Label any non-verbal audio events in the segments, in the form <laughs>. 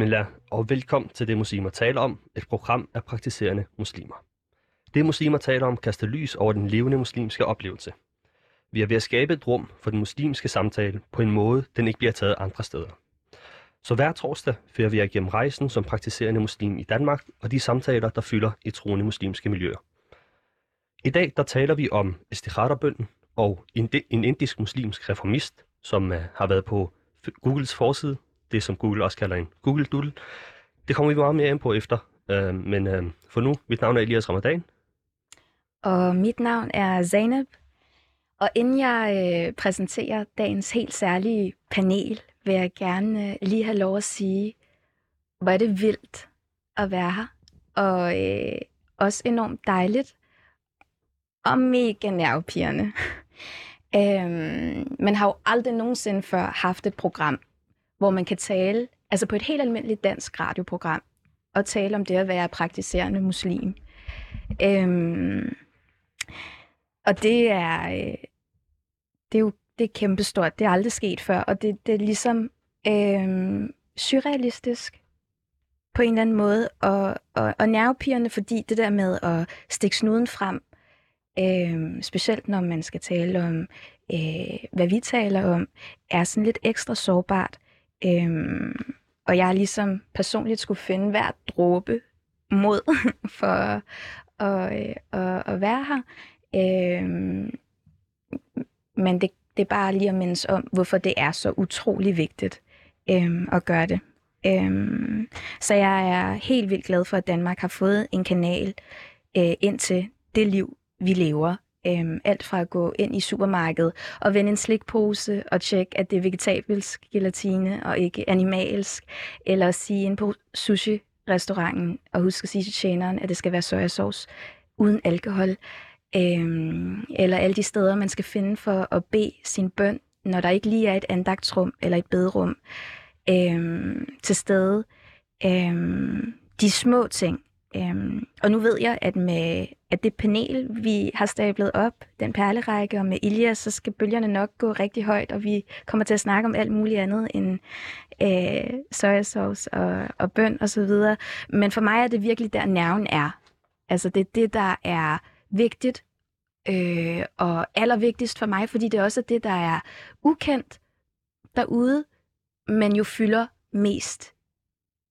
Bismillah, og velkommen til det muslimer taler om, et program af praktiserende muslimer. Det muslimer taler om kaster lys over den levende muslimske oplevelse. Vi er ved at skabe et rum for den muslimske samtale på en måde, den ikke bliver taget andre steder. Så hver torsdag fører vi jer gennem rejsen som praktiserende muslim i Danmark og de samtaler, der fylder i troende muslimske miljøer. I dag der taler vi om Estihadabønden og en, indisk muslimsk reformist, som øh, har været på Googles forside, det som Google også kalder en Google Doodle. Det kommer vi meget mere ind på efter, øh, men øh, for nu, mit navn er Elias Ramadan. Og mit navn er Zainab. Og inden jeg øh, præsenterer dagens helt særlige panel, vil jeg gerne øh, lige have lov at sige, hvor er det vildt at være her. Og øh, også enormt dejligt og mega nervepirrende. <laughs> øhm, man har jo aldrig nogensinde før haft et program, hvor man kan tale, altså på et helt almindeligt dansk radioprogram, og tale om det at være praktiserende muslim. Øhm, og det er, øh, det er jo det er kæmpestort. Det er aldrig sket før, og det, det er ligesom øh, surrealistisk på en eller anden måde, og, og, og nervepirrende, fordi det der med at stikke snuden frem, øh, specielt når man skal tale om, øh, hvad vi taler om, er sådan lidt ekstra sårbart. Øh, og jeg har ligesom personligt skulle finde hver dråbe mod <laughs> for at, at, at, at være her. Øhm, men det, det er bare lige at mindes om, hvorfor det er så utrolig vigtigt øhm, at gøre det. Øhm, så jeg er helt vildt glad for, at Danmark har fået en kanal øh, ind til det liv, vi lever. Øhm, alt fra at gå ind i supermarkedet og vende en slikpose og tjekke, at det er vegetabelsk gelatine og ikke animalsk, eller at sige ind på sushi-restauranten og huske at sige til tjeneren, at det skal være sojasauce uden alkohol. Øhm, eller alle de steder, man skal finde for at bede sin bøn, når der ikke lige er et andagtsrum eller et bederum øhm, til stede. Øhm, de små ting. Øhm, og nu ved jeg, at med at det panel, vi har stablet op, den perlerække og med Ilja, så skal bølgerne nok gå rigtig højt, og vi kommer til at snakke om alt muligt andet end øh, sojasauce og, og bøn og så videre. Men for mig er det virkelig der nerven er. Altså det er det, der er vigtigt øh, og allervigtigst for mig, fordi det også er det, der er ukendt derude, men jo fylder mest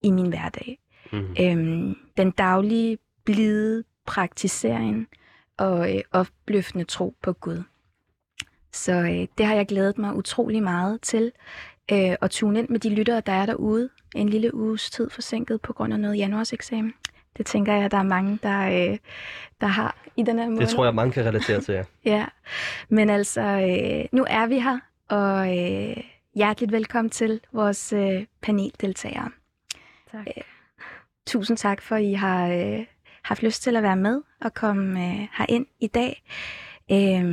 i min hverdag. Mm. Øhm, den daglige, blide praktisering og øh, opløftende tro på Gud. Så øh, det har jeg glædet mig utrolig meget til øh, at tune ind med de lyttere, der er derude. En lille uges tid forsinket på grund af noget januarseksamen. Det tænker jeg, at der er mange, der, øh, der har i den her måned. Det tror jeg, mange kan relatere til, ja. <laughs> ja, men altså, øh, nu er vi her, og øh, hjerteligt velkommen til vores øh, paneldeltagere. Tak. Øh, tusind tak for, at I har øh, haft lyst til at være med og komme øh, herind i dag. Øh,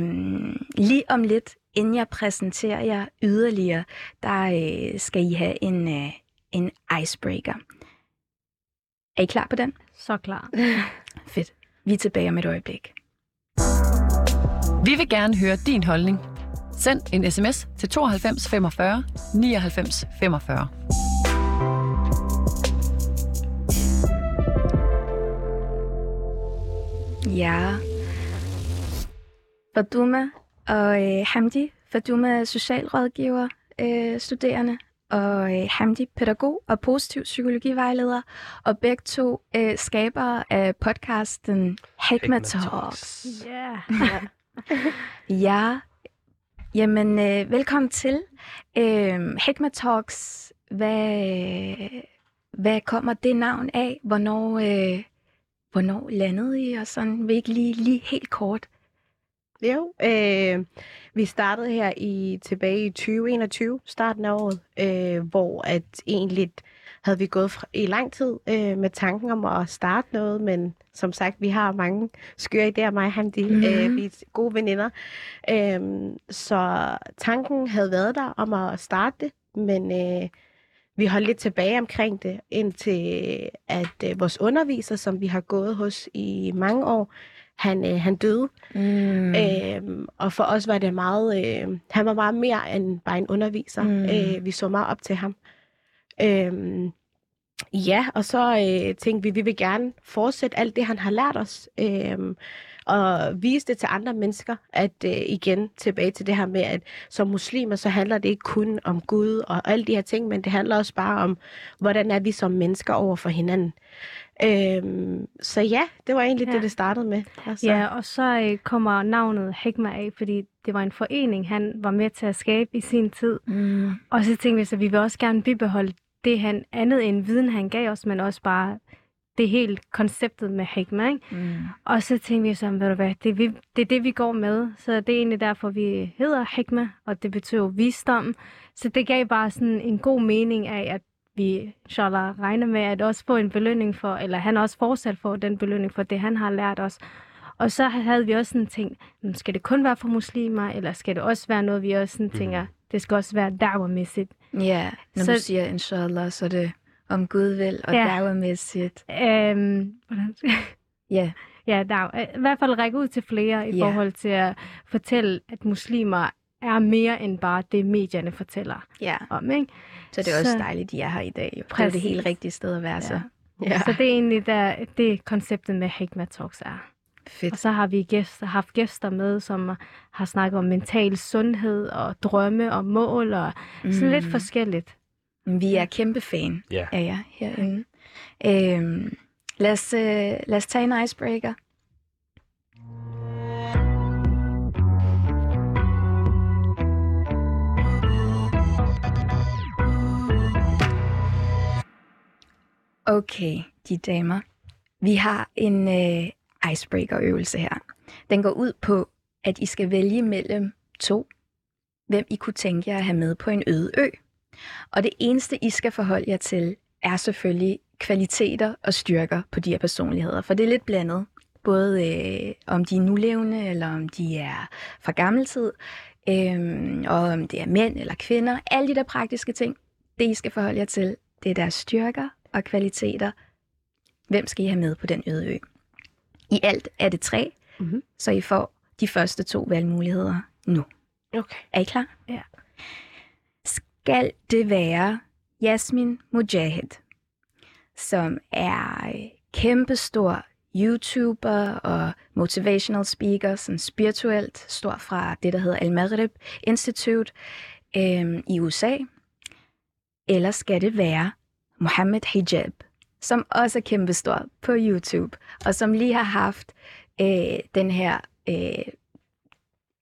lige om lidt, inden jeg præsenterer jer yderligere, der øh, skal I have en, øh, en icebreaker. Er I klar på den? Så klar. <laughs> Fedt. Vi er tilbage om et øjeblik. Vi vil gerne høre din holdning. Send en sms til 92 45 99 45. Ja. Faduma og øh, Hamdi. Faduma er socialrådgiver, øh, studerende, og øh, Hamdi, pædagog og positiv psykologivejleder, og begge to øh, skabere af podcasten Hikma Talks. Yeah. <laughs> ja, jamen øh, velkommen til. Øh, Hikma Talks, hvad, hvad kommer det navn af? Hvornår, øh, hvornår landede I? Og sådan, vil ikke lige, lige helt kort jo, øh, vi startede her i tilbage i 2021, starten af året, øh, hvor at egentlig havde vi gået fra, i lang tid øh, med tanken om at starte noget, men som sagt, vi har mange skøre idéer, mig og Hamdi. Mm-hmm. Øh, vi er gode veninder. Øh, så tanken havde været der om at starte det, men øh, vi holdt lidt tilbage omkring det, indtil at øh, vores underviser, som vi har gået hos i mange år, han, øh, han døde. Mm. Øhm, og for os var det meget, øh, han var meget mere end bare en underviser. Mm. Øh, vi så meget op til ham. Øhm, Ja, og så øh, tænkte vi, vi vil gerne fortsætte alt det, han har lært os. Øh, og vise det til andre mennesker, at øh, igen tilbage til det her med, at som muslimer, så handler det ikke kun om Gud og alle de her ting, men det handler også bare om, hvordan er vi som mennesker over for hinanden. Øhm, så ja, det var egentlig ja. Det, det startede med. Altså, Ja, og så øh, kommer navnet Hikma af, fordi det var en forening, han var med til at skabe i sin tid. Mm. Og så tænkte vi, så vi vil også gerne bibeholde det, han andet end viden, han gav os, men også bare det helt konceptet med Hikma, ikke? Mm. Og så tænkte vi så, ved du hvad, det er, vi, det er det, vi går med. Så det er egentlig derfor, vi hedder Hikma, og det betyder visdom. Så det gav bare sådan en god mening af, at vi, inshallah, regner med at også få en belønning for, eller han også fortsat får den belønning for det, han har lært os. Og så havde vi også sådan tænkt, "Hmm, skal det kun være for muslimer, eller skal det også være noget, vi også sådan tænker, det skal også være da'wah-mæssigt. Ja, når Så- du siger inshallah, så er det om Gud vil, og Ja. ja. dagmæssigt. Øhm, hvordan Ja, <laughs> Ja, der er, i hvert fald række ud til flere i Ja. forhold til at fortælle, at muslimer er mere end bare det, medierne fortæller ja. om. Ikke? Så det er også Så- dejligt, de er her i dag. Jo. Det er det helt Præcis. rigtige sted at være så. Ja. Så det er egentlig der, det konceptet med Hikma Talks er. Fedt. Og så har vi gæster, haft gæster med, som har snakket om mental sundhed og drømme og mål og sådan lidt forskelligt. Vi er kæmpe fan Ja. af jer herinde. Øhm, lad, os, øh, lad os tage en icebreaker. Okay, de damer. Vi har en øh, icebreaker-øvelse her. Den går ud på, at I skal vælge mellem to, hvem I kunne tænke jer at have med på en øde ø. Og det eneste, I skal forholde jer til, er selvfølgelig kvaliteter og styrker på de her personligheder. For det er lidt blandet. Både øh, om de er nulevende, eller om de er fra gammel tid, øh, og om det er mænd eller kvinder. Alle de der praktiske ting, det I skal forholde jer til, det er deres styrker og kvaliteter. Hvem skal I have med på den øde ø? I alt er det tre, Mhm. så I får de første to valgmuligheder nu. Okay. Er I klar? Ja. Skal det være Jasmin Mujahid, som er øh, kæmpestor YouTuber og motivational speaker, sådan spirituelt, stor fra det, der hedder Al-Maghrib Institute øh, i USA? Eller skal det være Mohammed Hijab, som også er kæmpestor på YouTube, og som lige har haft øh, den her øh,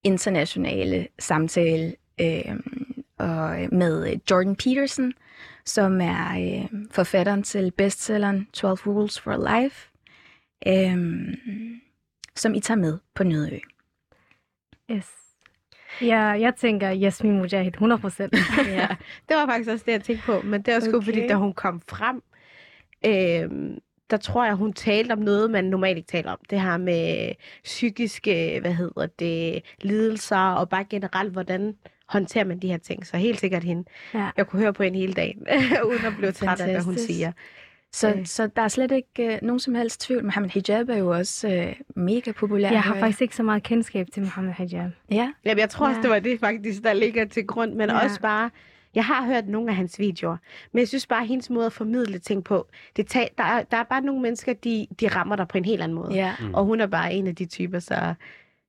internationale samtale øh, og med øh, Jordan Peterson, som er øh, forfatteren til bestselleren 12 Rules for Life, øh, som I tager med på Nødø. Yes. Ja, jeg tænker Jasmin Mujahid 100 procent. <laughs> ja. Det var faktisk også det, jeg tænkte på. Men det er også okay. Fordi, da hun kom frem, øhm, der tror jeg, hun talte om noget, man normalt ikke taler om. Det her med psykiske, hvad hedder det, lidelser, og bare generelt, hvordan håndterer man de her ting. Så helt sikkert hende. Ja. Jeg kunne høre på hende hele dagen, <laughs> uden at blive træt af, hvad hun siger. Så, Øh. så der er slet ikke øh, nogen som helst tvivl. Mohammed Hijab er jo også øh, mega populær. Jeg har faktisk ikke så meget kendskab til Mohammed Hijab. Ja, Jamen, jeg tror også, Ja. det var det faktisk, der ligger til grund. Men Ja. også bare, jeg har hørt nogle af hans videoer, men jeg synes bare, at hendes måde at formidle ting på, det ta- der, er, der er bare nogle mennesker, de, de rammer dig på en helt anden måde. ja. Mm. Og hun er bare en af de typer, så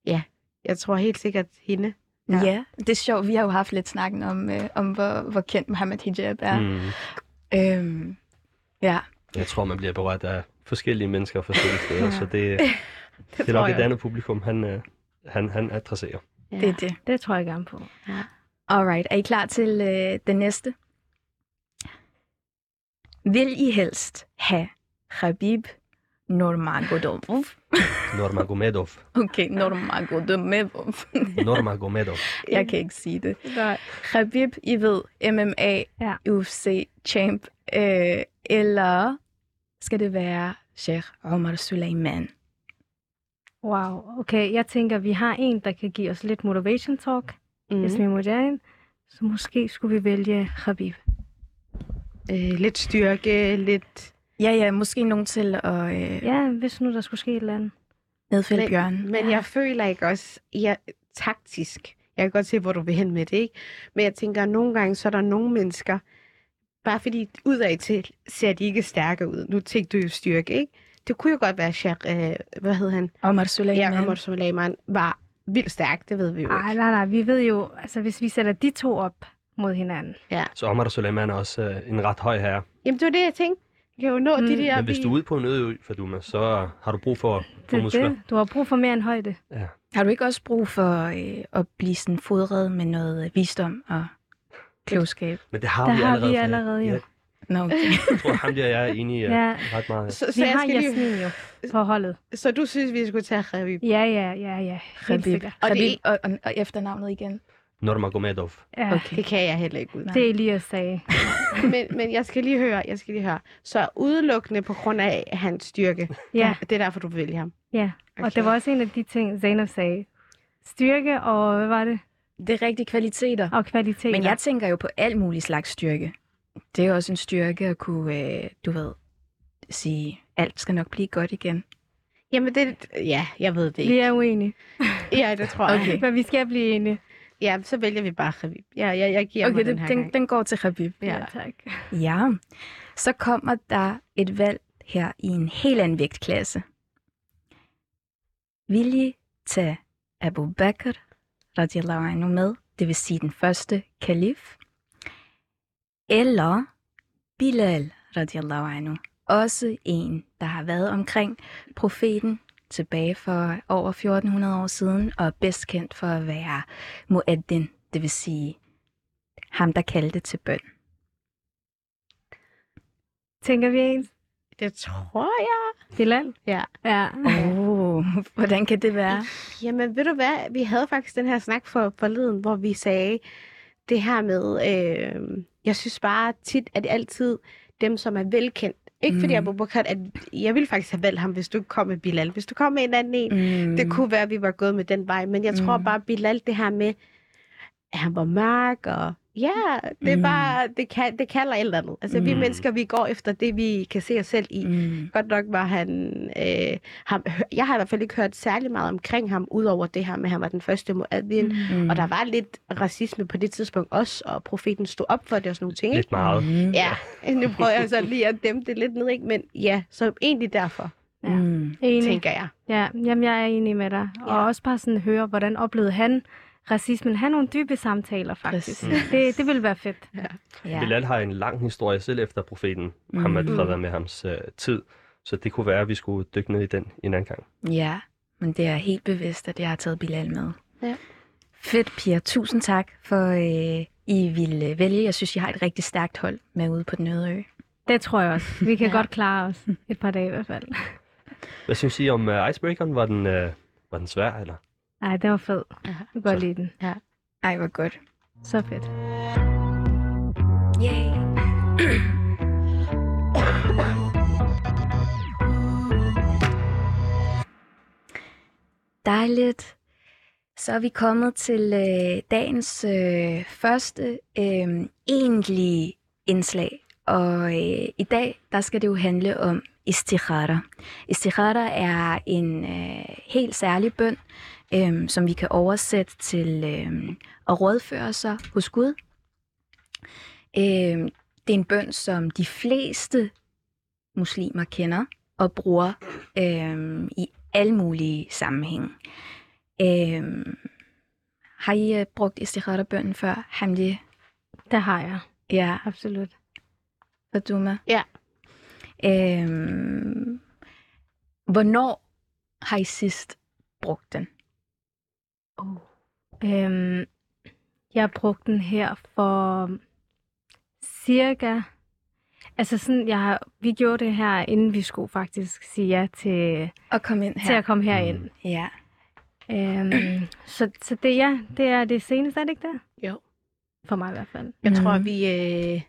ja, jeg tror helt sikkert hende. Ja. Ja. ja, det er sjovt. Vi har jo haft lidt snakken om, øh, om hvor, hvor kendt Mohammed Hijab er. Mm. Øhm, ja, Jeg tror, man bliver berørt af forskellige mennesker forskellige steder, Ja. så det, <laughs> det er tror nok et andet publikum, han, øh, han, han adresserer. Ja. det er det. Det tror jeg gerne på. Alright, er I klar til øh, den næste? Vil I helst have Habib Nurmagomedov? Nurmagomedov. <laughs> Okay, Nurmagomedov. <laughs> Nurmagomedov. Jeg kan ikke sige det. Nej. Habib, I ved, MMA, Ja. UFC champ, øh, eller skal det være Sheikh Omar Suleiman? Wow, okay. Jeg tænker, vi har en, der kan give os lidt motivation talk. Mm. Jasmin Mujahid. Så måske skulle vi vælge Habib. Øh, lidt styrke, lidt... Ja, ja, måske nogen til at øh, ja. Ja, hvis nu der skulle ske et eller andet. nedfælde Men, Bjørn. men jeg føler ikke også, jeg, taktisk, jeg kan godt se, hvor du vil hen med det, ikke? Men jeg tænker, at nogle gange, så er der nogle mennesker, bare fordi udad til ser de ikke stærke ud. Nu tænkte du jo styrke, ikke? Det kunne jo godt være, at øh, hvad hed han? Omar Suleiman. Ja, Omar Suleiman var vildt stærk, det ved vi jo Ej, ikke. nej, nej, vi ved jo, altså hvis vi sætter de to op mod hinanden. Så Omar Suleiman er også øh, en ret høj herre. Jamen, det var det, jeg tænkte. Jeg kan jo nå Mm. de der... Men hvis du er ude på en øde ø, Faduma, så har du brug for, for Det, muskler. det, du har brug for mere end højde. Ja. Har du ikke også brug for øh, at blive sådan fodret med noget øh, visdom og klogskab? Men det har Der vi har allerede. vi for- allerede, jo. Ja, Nå, okay. <laughs> jeg tror, ham der jeg er enige i Ja. ja. ret meget. Så, Vi så, jeg har skal lige... Jasmin jo på holdet. så du synes, vi skulle tage Khabib? Ja, ja, ja, ja. Sikkert. Og det- Khabib, og, og, og efternavnet igen? Nurmagomedov. Ja, Okay. Det kan jeg heller ikke ud. Det Elias sagde. <laughs> men, men jeg skal lige høre, jeg skal lige høre. Så udelukkende på grund af hans styrke, Ja, det er derfor, du vil vælge ham. ja. Og Okay. det var også en af de ting, Zainab sagde. Styrke og, hvad var det? Det er rigtige kvaliteter. Og kvalitet. Men jeg tænker jo på al mulig slags styrke. Det er også en styrke at kunne, øh, du ved, sige, alt skal nok blive godt igen. Jamen, det, ja, jeg ved det Vi ikke. er uenige. Ja, det tror jeg. Okay. <laughs> Men vi skal blive enige. Ja, så vælger vi bare Khabib. Ja, jeg, jeg giver Okay, mig den, den her den, gang. den går til Khabib. Ja, Ja. tak. Ja, så kommer der et valg her i en helt anden vægtklasse. Vil I tage Abu Bakr radiallahu anhu med, det vil sige den første kalif, eller Bilal radiallahu anhu, også en, der har været omkring profeten tilbage for over 1400 år siden, og er bedst kendt for at være mueddin, det vil sige ham, der kaldte til bøn. Tænker vi ens? Det tror jeg. Bilal? Ja. Ja. Oh, hvordan kan det være? Jamen, ved du hvad? Vi havde faktisk den her snak for forleden, hvor vi sagde det her med, øh, jeg synes bare tit, at det altid dem, som er velkendt. Ikke fordi Mm. Abu Bakr, at jeg ville faktisk have valgt ham, hvis du ikke kom med Bilal. Hvis du kom med en anden en, Mm. det kunne være, at vi var gået med den vej. Men jeg tror Mm. bare, Bilal, det her med, at han var mørk, og ja, det er Mm. bare, det, kan, det kalder et eller andet. Altså, vi Mm. mennesker, vi går efter det, vi kan se os selv i. Mm. Godt nok var han... Øh, ham, jeg har i hvert fald ikke hørt særlig meget omkring ham, udover det her med, at han var den første muadvin. Mm. Mm. Og der var lidt racisme på det tidspunkt også, og profeten stod op for det og sådan nogle ting. Ikke? Lidt meget. Mm. Ja, <laughs> nu prøver jeg så lige at dæmpe det lidt ned, ikke? men ja, så egentlig derfor, Ja. Mm. Enig. tænker jeg. Ja, jamen jeg er enig med dig. Og Ja. også bare sådan høre, hvordan oplevede han racismen. Han nogle dybe samtaler, faktisk. Præcis. Det, det ville være fedt. Ja. Bilal har en lang historie selv efter profeten Muhammed, Mm. fred være med hans øh, tid. Så det kunne være, at vi skulle dykke ned i den en anden gang. ja, men det er helt bevidst, at jeg har taget Bilal med. Ja. Fedt, Pia. Tusind tak for, øh, I ville vælge. Jeg synes, jeg har et rigtig stærkt hold med ude på den øde ø. Det tror jeg også. Vi kan Ja. godt klare os et par dage i hvert fald. Hvad synes I om uh, Icebreakeren? Var den, uh, var den svær, eller? Nej, det var fed. Ja. Jeg kan godt Så- lide den. Ej, hvor godt. Så fedt. Yay. Dejligt. Så er vi kommet til øh, dagens øh, første øh, egentlige indslag. Og øh, i dag, der skal det jo handle om istikhara. Istikhara er en øh, helt særlig bøn, øh, som vi kan oversætte til øh, at rådføre sig hos Gud. Øh, det er en bøn, som de fleste muslimer kender og bruger øh, i alle mulige sammenhænge. Øh, har I øh, brugt istikhara-bønnen før, Hamdi? Det har jeg. Ja, Absolut. Faduma? Ja. Øh, hvornår har I sidst brugt den? Oh. Øhm, jeg brugte den her for cirka... Altså sådan, jeg har, vi gjorde det her, inden vi skulle faktisk sige ja til, At komme ind til her. at komme herind. Mm. Ja. Øhm, så, så det, ja, det er det seneste, er det ikke det? Jo. For mig i hvert fald. Jeg Mhm. tror, vi... Øh,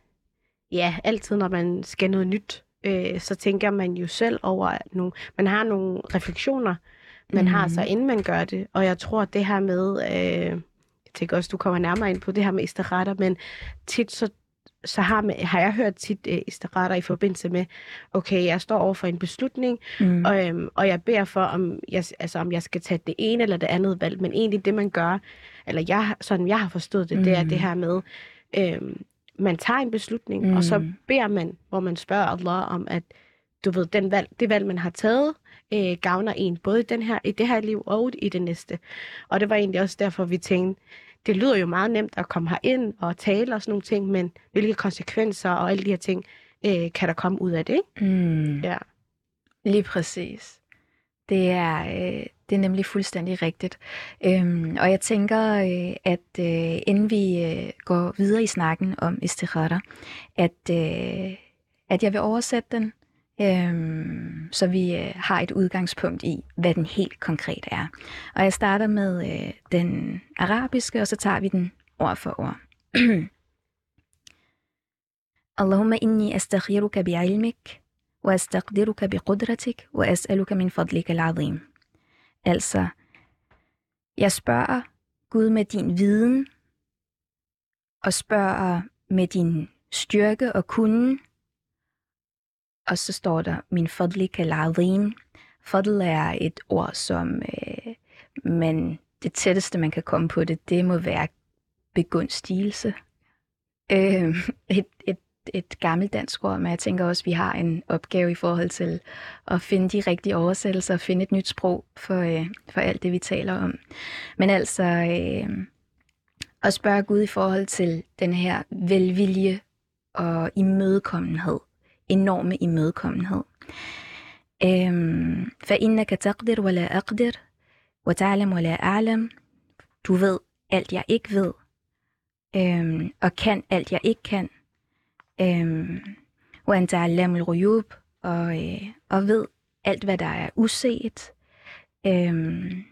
ja, altid når man skal noget nyt, øh, så tænker man jo selv over, at nogle, man har nogle refleksioner, man mm. har Mhm. så inden man gør det. Og jeg tror, det her med... Øh, jeg tænker også, du kommer nærmere ind på det her med istirater, men tit så så har, man, har jeg hørt tit øh, istirater i forbindelse med, okay, jeg står over for en beslutning, Mm. og, øhm, og jeg beder for, om jeg, altså, om jeg skal tage det ene eller det andet valg. Men egentlig det, man gør, eller jeg, sådan jeg har forstået det, det er Mm. det her med, øhm, man tager en beslutning, mm. og så Mm. beder man, hvor man spørger Allah om, at du ved, den valg, det valg, man har taget, øh, gavner en, både i, den her, i det her liv og i det næste. Og det var egentlig også derfor, vi tænkte, det lyder jo meget nemt at komme herind og tale og sådan nogle ting, men hvilke konsekvenser og alle de her ting øh, kan der komme ud af det, ikke? Mm. Ja. Lige præcis. Det er, øh, det er nemlig fuldstændig rigtigt. Øhm, og jeg tænker, øh, at øh, inden vi øh, går videre i snakken om istikhara, at, øh, at jeg vil oversætte den, øhm, så vi øh, har et udgangspunkt i, hvad den helt konkret er. Og jeg starter med øh, den arabiske, og så tager vi den ord for ord. Allahumma inni astakhiruka bi'ilmik, وأستقدرك بقدرتك وأسألك من فضلك العظيم. Altså, jeg spørger Gud med din viden, og spørger med din styrke og kunden. og så står der, min fadlik al-azim. Fadl er et ord, som øh, man, det tætteste, man kan komme på det, det må være begunstigelse. Øh, et, et et gammelt dansk ord, men jeg tænker også, at vi har en opgave i forhold til at finde de rigtige oversættelser og finde et nyt sprog for, øh, for alt det, vi taler om. Men altså øh, at spørge Gud i forhold til den her velvilje og imødekommenhed. Enorme imødekommenhed. Øh, فإنك تقدر ولا أقدر وتعلم ولا أعلم Du ved alt, jeg ikke ved, øh, og kan alt, jeg ikke kan. Øhm, وأنت علام الغيوب og, øh, og ved alt, hvad der er uset. øhm,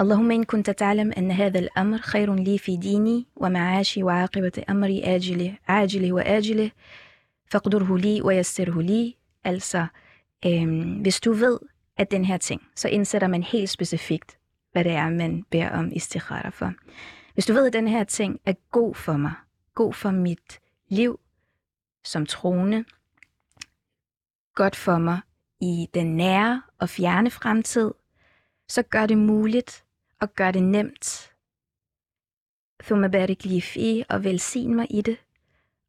اللهم إن كنت تعلم أن هذا الأمر خير لي في ديني ومعاشي وعاقبة أمري آجله, عاجله وآجله فاقدره لي ويسره لي Altså, øhm, hvis du ved, at den her ting, så indsætter man helt specifikt, hvad det er, man beder om istikhara for. Hvis du ved, at den her ting er god for mig, god for mit liv som troende, godt for mig i den nære og fjerne fremtid, så gør det muligt og gør det nemt. ثم بارك لي فيه og velsign mig i det.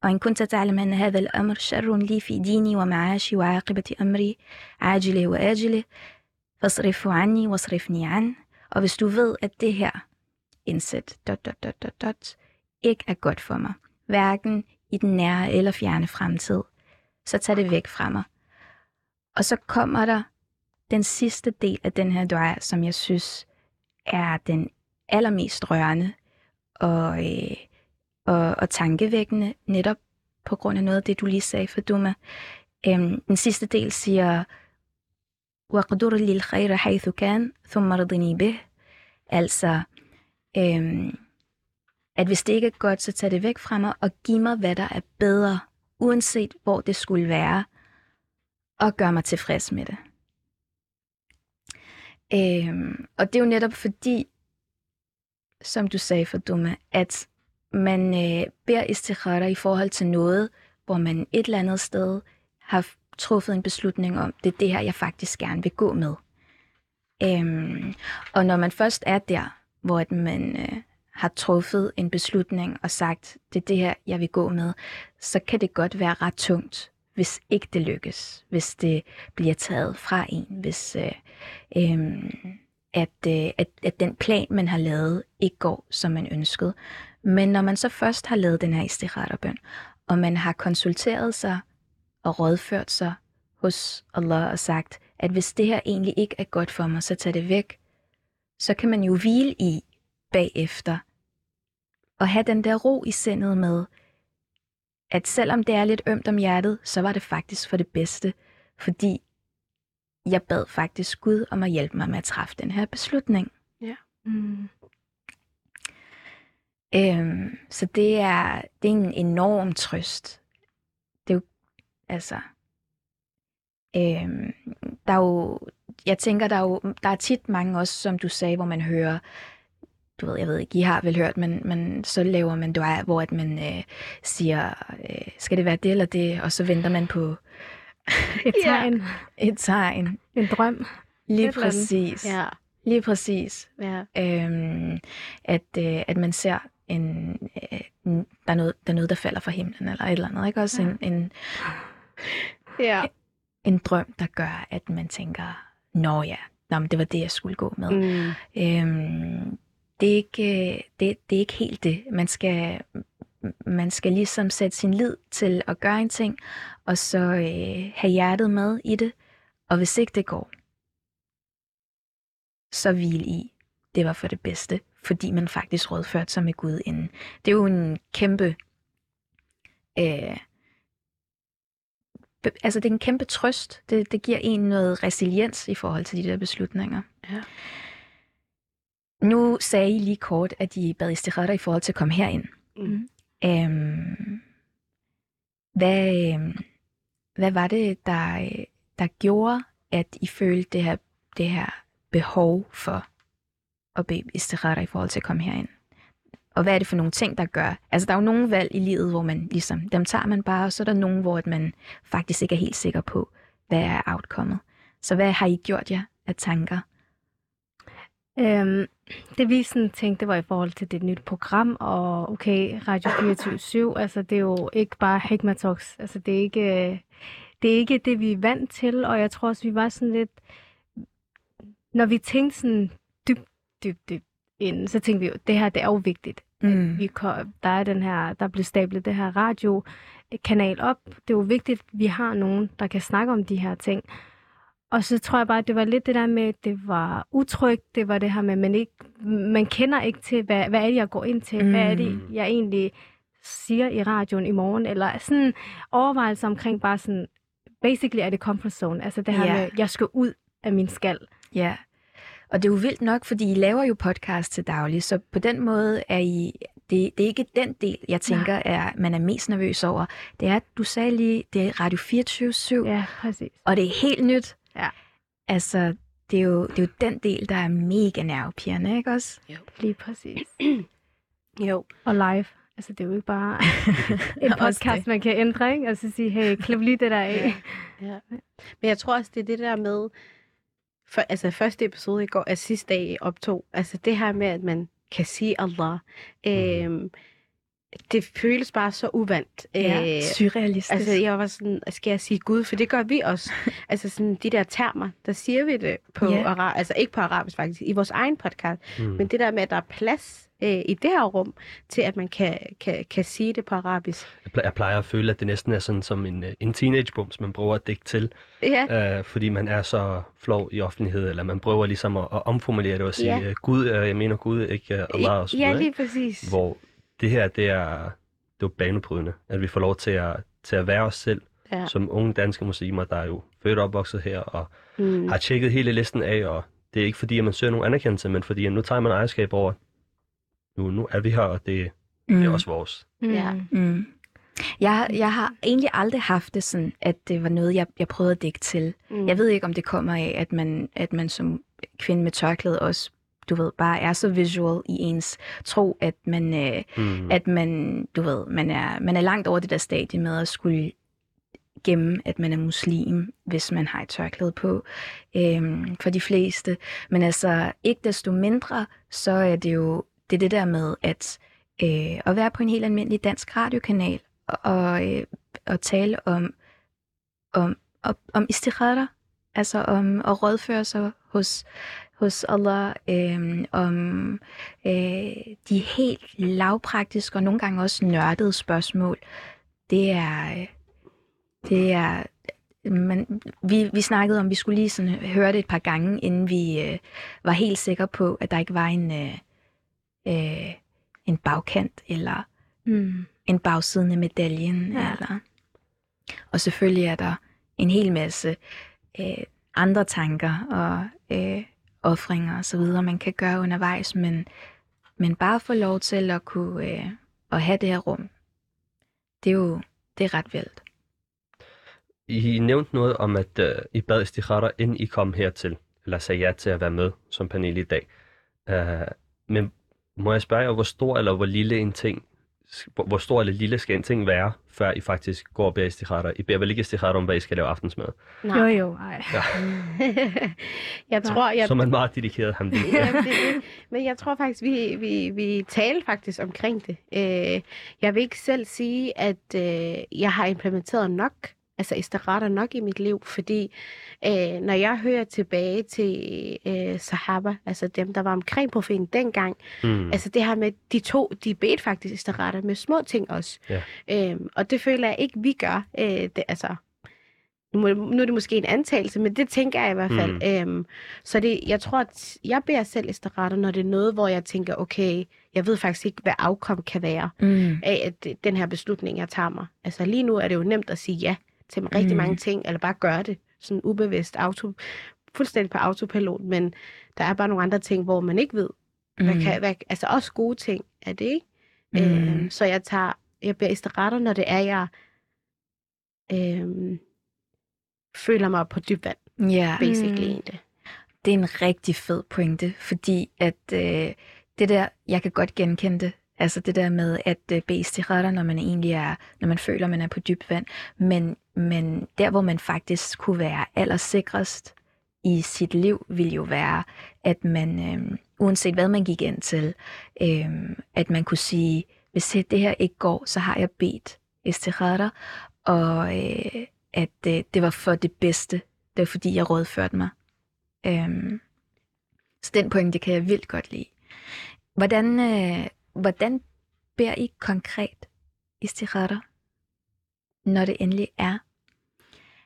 وإن كنت تعلم أن هذا الأمر شر لي في ديني ومعاشي وعاقبة أمري عاجله وآجله فاصرفه عني واصرفني عنه. Og hvis du ved, at det her indsæt dot, dot, dot, dot, dot, ikke er godt for mig, hverken i den nære eller fjerne fremtid, så tag det væk fra mig. Og så kommer der den sidste del af den her dua, som jeg synes er den allermest rørende og, øh, og, og tankevækkende, netop på grund af noget af det, du lige sagde, Faduma. Øhm, den sidste del siger, وَقْدُرْ لِلْخَيْرَ حَيْثُ كَانْ ثُمَّ رَضِنِي بِهِ Altså, øhm, at hvis det ikke er godt, så tag det væk fra mig og giv mig, hvad der er bedre, uanset hvor det skulle være, og gør mig tilfreds med det. Øhm, og det er jo netop fordi, som du sagde for Duma, at man øh, beder istikhara i forhold til noget, hvor man et eller andet sted har truffet en beslutning om, det er det her, jeg faktisk gerne vil gå med. Øhm, og når man først er der, hvor at man øh, har truffet en beslutning og sagt, det er det her, jeg vil gå med, så kan det godt være ret tungt, hvis ikke det lykkes, hvis det bliver taget fra en, hvis øh, øh, at, øh, at, at den plan, man har lavet, ikke går, som man ønskede. Men når man så først har lavet den her istikhara-bøn, og man har konsulteret sig og rådført sig hos Allah og sagt, at hvis det her egentlig ikke er godt for mig, så tag det væk, så kan man jo hvile i bagefter og have den der ro i sindet med, at selvom det er lidt ømt om hjertet, så var det faktisk for det bedste, fordi jeg bad faktisk Gud om at hjælpe mig med at træffe den her beslutning. Mm. Øhm, så det er, det er en enorm trøst. Det er jo, altså, øhm, der er jo, jeg tænker, der er jo, der er tit mange også, som du sagde, hvor man hører, du ved, jeg ved ikke, I har vel hørt, men, men så laver man dua, hvor at man øh, siger, øh, skal det være det eller det, og så venter man på <laughs> Et Ja. tegn, et tegn. en drøm. Lige Et præcis. Ja, Lige præcis. ja. Øhm, at, øh, at man ser en, øh, en der, er noget, der er noget, der falder fra himlen, eller et eller andet. Ikke? Også Ja. en, en, Ja. en drøm, der gør, at man tænker, nå ja, nå, men det var det, jeg skulle gå med. Mm. Øhm, det, er ikke, øh, det, det er ikke helt det. Man skal, man skal ligesom sætte sin lid til at gøre en ting, og så øh, have hjertet med i det. Og hvis ikke det går, så hvil i, det var for det bedste, fordi man faktisk rådførte sig med Gud inden. Det er jo en kæmpe... Øh, be- altså det er en kæmpe trøst. Det, det giver en noget resiliens i forhold til de der beslutninger. Ja. Nu sagde I lige kort, at I bad istikhara i forhold til at komme herind. Mm. Øhm, hvad, øhm, hvad var det, der, der gjorde, at I følte det her, det her behov for at bede istikhara i forhold til at komme herind? Og hvad er det for nogle ting, der gør? Altså, der er jo nogle valg i livet, hvor man ligesom, dem tager man bare, og så er der nogle, hvor at man faktisk ikke er helt sikker på, hvad er outcomeet. Så hvad har I gjort jer af tanker? Øhm, det vi sådan tænkte, var i forhold til det nye program, og okay, Radio 24 altså det er jo ikke bare Hikma Talks, altså det er ikke, det er ikke det, vi er vant til, og jeg tror også, vi var sådan lidt, når vi tænkte sådan dybt, dybt, dybt ind, så tænkte vi jo, det her, det er jo vigtigt. Mm. Vi kom, der er den her, der blev stablet det her radiokanal op. Det er jo vigtigt, at vi har nogen, der kan snakke om de her ting. Og så tror jeg bare, at det var lidt det der med, at det var utrygt. Det var det her med, at man, ikke, man kender ikke til, hvad, hvad er det, jeg går ind til? Hvad er det, Mm. jeg egentlig siger i radioen i morgen? Eller sådan overvejelser omkring bare sådan, basically er det comfort zone. Altså det her Ja. med, jeg skal ud af min skal. Ja, og det er jo vildt nok, fordi I laver jo podcast til daglig, så på den måde er I, det, det er ikke den del, jeg tænker, er, man er mest nervøs over. Det er, du sagde lige, det er Radio 24 Ja, præcis. og det er helt nyt. Ja. Altså, det er, jo, det er jo den del, der er mega nervepirrende, ikke også? Lige præcis. <clears throat> Jo. Og live. Altså, det er jo ikke bare <laughs> en podcast, man kan ændre, ikke? Og så sige, hey, klip lige det der af. <laughs> Ja. Men jeg tror også, det er det der med, for, altså første episode i går, altså sidste dag optog, altså det her med, at man kan sige Allah, øhm, det føles bare så uvandt. Ja, Øh, surrealistisk. Altså, jeg var sådan, skal jeg sige Gud? For det gør vi også. <laughs> altså, sådan de der termer, der siger vi det på yeah. arabisk. Altså, ikke på arabisk faktisk, i vores egen podcast. Mm. Men det der med, at der er plads øh, i det her rum, til at man kan, kan, kan sige det på arabisk. Jeg ple- Jeg plejer at føle, at det næsten er sådan som en, øh, en teenage-bums, man prøver at dække til, Ja, øh, fordi man er så flov i offentlighed, eller man prøver ligesom at, at omformulere det og sige, Ja. øh, Gud, øh, jeg mener Gud, ikke øh, Allah og så ja lige ikke? præcis. Hvor det her, det er, det er banebrydende, at vi får lov til at, til at være os selv, Ja. som unge danske muslimer, der er jo født og opvokset her, og Mm. har tjekket hele listen af, og det er ikke fordi, at man søger nogen anerkendelse, men fordi, at nu tager man ejerskab over, nu, nu er vi her, og det, det er også vores. Ja. Mm. Jeg, jeg har egentlig aldrig haft det sådan, at det var noget, jeg, jeg prøvede at dække til. Mm. Jeg ved ikke, om det kommer af, at man, at man som kvinde med tørklæde også, du ved, bare er så visual i ens tro, at man, øh, Mm. at man, du ved, man er, man er langt over det der stadie med at skulle gemme, at man er muslim, hvis man har et tørklæde på, øhm, for de fleste. Men altså, ikke desto mindre, så er det jo det, er det der med at, øh, at være på en helt almindelig dansk radiokanal og, og, øh, og tale om, om, om, om istikhara, altså om at rådføre sig hos, hos Allah, øh, om øh, de helt lavpraktiske og nogle gange også nørdede spørgsmål. Det er, det er man, vi, vi snakkede om, vi skulle lige sådan høre det et par gange, inden vi øh, var helt sikre på, at der ikke var en, øh, øh, en bagkant eller Mm. en bagsiden af medaljen. Ja. Eller. Og selvfølgelig er der en hel masse øh, andre tanker og øh, offringer og så videre, man kan gøre undervejs, men, men bare få lov til at kunne øh, at have det her rum, det er jo det er ret vildt. I nævnte noget om, at uh, I bad istikhara, inden I kom hertil, eller sagde ja til at være med som panel i dag. Uh, men må jeg spørge jer, hvor stor eller hvor lille en ting hvor, stor eller lille skal en ting være, før I faktisk går og beder istikhara? I beder vel ikke istikhara om, hvad I skal lave aftensmad? Jo, jo, ej. <laughs> jeg tror, jeg... Så man meget dedikeret, ham <laughs> det. Ja, det, det. Men jeg tror faktisk, vi, vi, vi taler faktisk omkring det. Øh, jeg vil ikke selv sige, at øh, jeg har implementeret nok, altså istirater nok i mit liv, fordi øh, når jeg hører tilbage til øh, sahaba, altså dem, der var omkring profeten dengang, Mm. altså det her med, de to, de bedte faktisk istirater med små ting også. Ja. Øhm, og det føler jeg ikke, vi gør. Øh, det, altså, nu, er det måske en antagelse, men det tænker jeg i hvert fald. Mm. Øhm, så det, jeg tror, at jeg beder selv istirater, når det er noget, hvor jeg tænker, okay, jeg ved faktisk ikke, hvad afkom kan være Mm. af at den her beslutning, jeg tager mig. Altså lige nu er det jo nemt at sige ja til rigtig Mm. mange ting, eller bare gøre det sådan ubevidst, auto, fuldstændig på autopilot, men der er bare nogle andre ting, hvor man ikke ved, hvad Mm. kan, hvad, altså også gode ting er det, ikke? Mm. Øhm, så jeg tager, jeg beder istirater, når det er, jeg øhm, føler mig på dyb vand, Ja. basically Mm. egentlig. Det er en rigtig fed pointe, fordi at øh, det der, jeg kan godt genkende det, altså det der med at øh, bede istikhara, når man egentlig er, når man føler, man er på dybt vand, men, men der, hvor man faktisk kunne være allersikrest i sit liv, vil jo være, at man, øh, uanset hvad man gik ind til, øh, at man kunne sige, hvis det her ikke går, så har jeg bedt istikhara, og øh, at øh, det var for det bedste. Det var fordi, jeg rådførte mig. Øh, så den pointe kan jeg vildt godt lide. Hvordan, øh, hvordan beder I konkret istikhara, når det endelig er?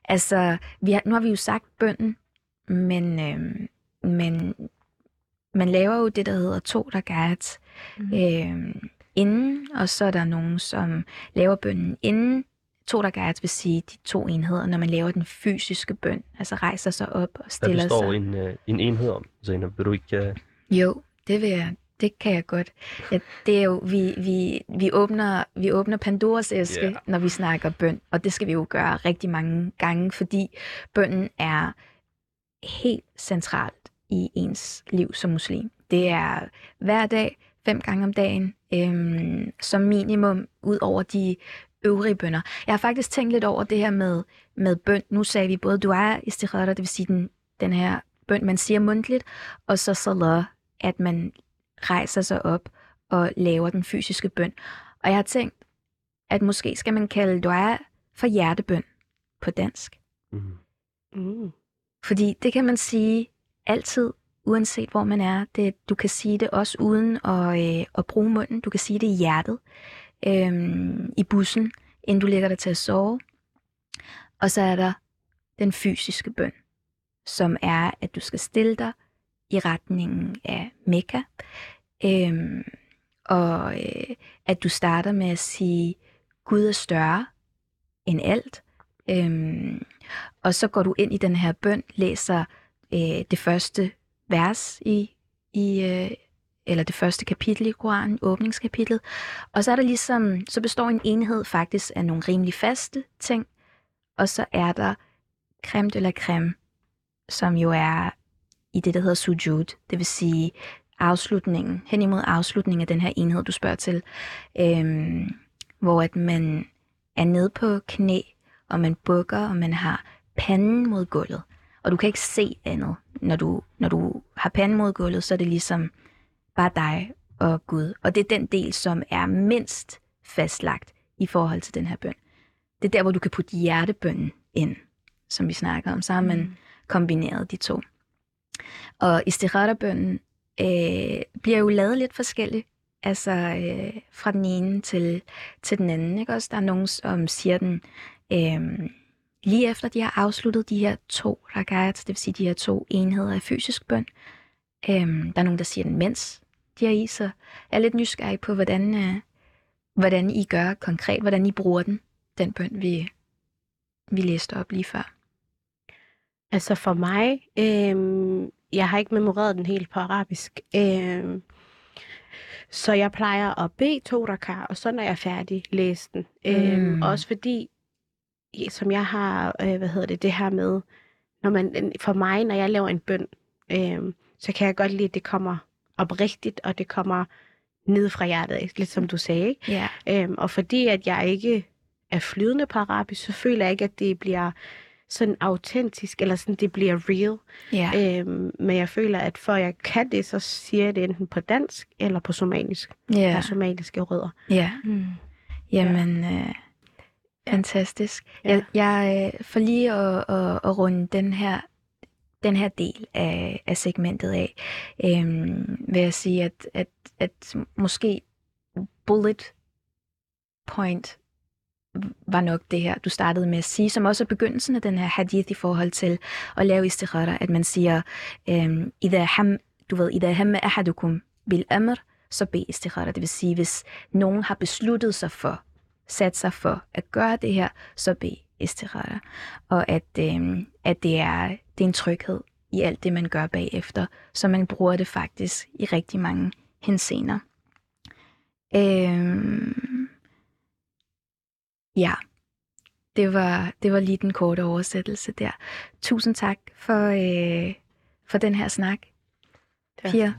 Altså, vi har, nu har vi jo sagt bønden, men, øhm, men man laver jo det, der hedder to rakat Mhm. øhm, inden, og så er der nogen, som laver bønnen inden. To rakat vil sige de to enheder, når man laver den fysiske bøn, altså rejser sig op og Hvad stiller består sig. en, øh, en enhed om? Zainab, vil du ikke... øh, Jo, det vil jeg. Det kan jeg godt. Ja, det er jo, vi, vi, vi, åbner, vi åbner Pandoras æske, yeah. når vi snakker bøn. Og det skal vi jo gøre rigtig mange gange, fordi bønnen er helt centralt i ens liv som muslim. Det er hver dag, fem gange om dagen, øhm, som minimum, ud over de øvrige bønder. Jeg har faktisk tænkt lidt over det her med, med bøn. Nu sagde vi både dua istikhara, det vil sige den, den her bøn, man siger mundtligt, og så salah, at man rejser sig op og laver den fysiske bøn. Og jeg har tænkt, at måske skal man kalde dua for hjertebøn på dansk. mhm. Mm. Fordi det kan man sige altid, uanset hvor man er. Det, du kan sige det også uden at, øh, at bruge munden. Du kan sige det i hjertet, øhm, i bussen, inden du lægger dig til at sove. Og så er der den fysiske bøn, som er, at du skal stille dig i retningen af Mekka. Øhm, og øh, at du starter med at sige, Gud er større end alt. Øhm, og så går du ind i den her bøn, læser øh, det første vers i, i øh, eller det første kapitel i Koranen, åbningskapitlet. Og så er der ligesom, så består en enhed faktisk af nogle rimelig faste ting, og så er der creme de la creme, som jo er i det, der hedder sujud, det vil sige afslutningen, hen imod afslutningen af den her enhed, du spørger til, øhm, hvor at man er nede på knæ, og man bukker, og man har panden mod gulvet. Og du kan ikke se andet. Når du, når du har panden mod gulvet, så er det ligesom bare dig og Gud. Og det er den del, som er mindst fastlagt i forhold til den her bøn. Det er der, hvor du kan putte hjertebønnen ind, som vi snakker om. Så har man Mm. kombineret de to. Og istikhara-bønnen øh, bliver jo lavet lidt forskelligt, altså øh, fra den ene til, til den anden. Ikke? Også der er nogen, som siger den øh, lige efter de har afsluttet de her to rakats, det vil sige de her to enheder af fysisk bøn. Øh, der er nogen, der siger den mens de er i, så jeg er lidt nysgerrig på, hvordan, øh, hvordan I gør konkret, hvordan I bruger den, den bøn, vi, vi læste op lige før. Altså for mig, øh, jeg har ikke memoreret den helt på arabisk. Øhm, så jeg plejer at bede to rakar, og så når jeg er færdig, læse den. Øhm, Mm. Også fordi, som jeg har, øh, hvad hedder det, det her med, når man, for mig, når jeg laver en bøn, øhm, så kan jeg godt lide, at det kommer oprigtigt, og det kommer ned fra hjertet, lidt som du sagde. Ikke? Ja. Øhm, og fordi at jeg ikke er flydende på arabisk, så føler jeg ikke, at det bliver sådan autentisk, eller sådan, det bliver real. Ja. Øhm, men jeg føler, at for jeg kan det, så siger jeg det enten på dansk eller på somalisk. Jeg Ja. har somaliske rødder. Ja. Mm. Jamen, øh, fantastisk. Jeg, jeg øh, for lige at, at, at runde den her den her del af, af segmentet af, øhm, vil jeg sige, at, at, at måske bullet point var nok det her, du startede med at sige, som også er begyndelsen af den her hadith i forhold til at lave istikhara, at man siger, øhm, idha ham, du ved, idha ham ahadukum bil amr, så be istikharah. Det vil sige, hvis nogen har besluttet sig for, sat sig for at gøre det her, så be istikhara. Og at, øhm, at det, er, det er en tryghed i alt det, man gør bagefter, så man bruger det faktisk i rigtig mange hensener. Øhm, ja, det var, det var lige den korte oversættelse der. Tusind tak for, øh, for den her snak. Pia.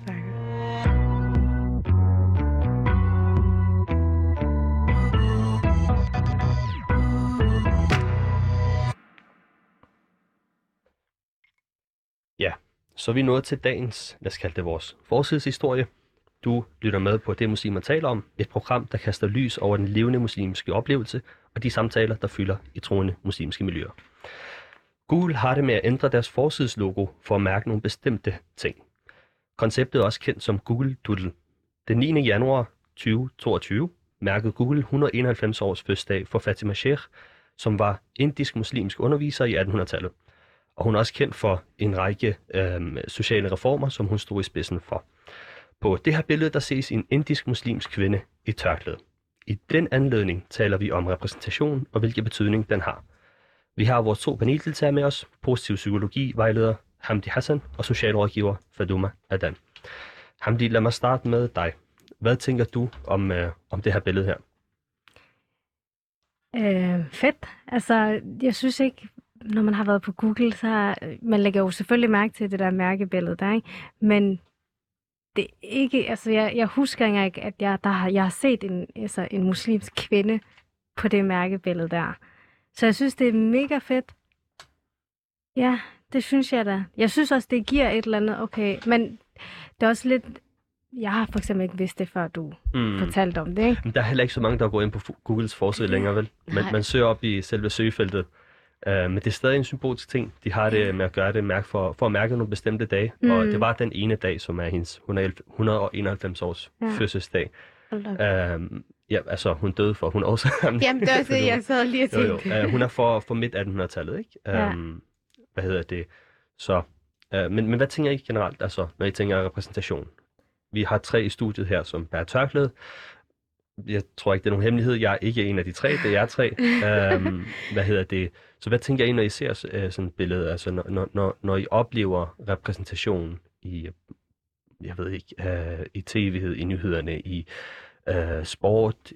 Så er vi nået til dagens, lad os kalde det vores forsidshistorie. Du lytter med på Det Muslimer taler om, et program, der kaster lys over den levende muslimske oplevelse og de samtaler, der fylder i troende muslimske miljøer. Google har det med at ændre deres forsideslogo for at mærke nogle bestemte ting. Konceptet er også kendt som Google Doodle. Den 9. januar 2022 mærkede Google 191 års fødselsdag for Fatima Sheikh, som var indisk muslimsk underviser i 1800-tallet. Og hun er også kendt for en række øh, sociale reformer, som hun stod i spidsen for. På det her billede, der ses en indisk muslimsk kvinde i tørklæde. I den anledning taler vi om repræsentation og hvilken betydning den har. Vi har vores to paneldeltagere med os, positiv psykologi vejleder Hamdi Hassan og socialrådgiver Faduma Adan. Hamdi, lad mig starte med dig. Hvad tænker du om, øh, om det her billede her? Øh, fedt. Altså, jeg synes ikke, når man har været på Google, så har, man lægger jo selvfølgelig mærke til det der mærkebillede der, ikke? Men det ikke, altså jeg, jeg husker ikke, at jeg, der har, jeg har set en, altså en muslimsk kvinde på det mærkebillede der. Så jeg synes, det er mega fedt. Ja, det synes jeg da. Jeg synes også, det giver et eller andet, okay, men det er også lidt, jeg har for eksempel ikke vidst det, før du Mm. fortalte om det, ikke? Men der er heller ikke så mange, der går ind på Googles forside længere, vel? Man, Nej. man søger op i selve søgefeltet. Uh, men det er stadig en symbolsk ting. De har det med at gøre det mærke for, for at mærke nogle bestemte dage. Mm. Og det var den ene dag, som er hendes 111 191 års ja. Fødselsdag. Uh, ja, altså hun døde for 100 år siden. Jamen, det var også det, jeg sad lige og jo, tænkte. jo. Uh, hun er for, for midt 1800-tallet, ikke? Ja. Um, hvad hedder det? Så, uh, men, men hvad tænker I generelt, altså, når I tænker repræsentation? Vi har tre i studiet her, som bærer tørklæde. Jeg tror ikke, det er nogen hemmelighed. Jeg er ikke en af de tre, det er jer tre. um, <laughs> hvad hedder det? Så hvad tænker I, når I ser uh, sådan et billede? Altså, når, når, når, når I oplever repræsentation i, jeg ved ikke, uh, i tv, i nyhederne, i uh, sport,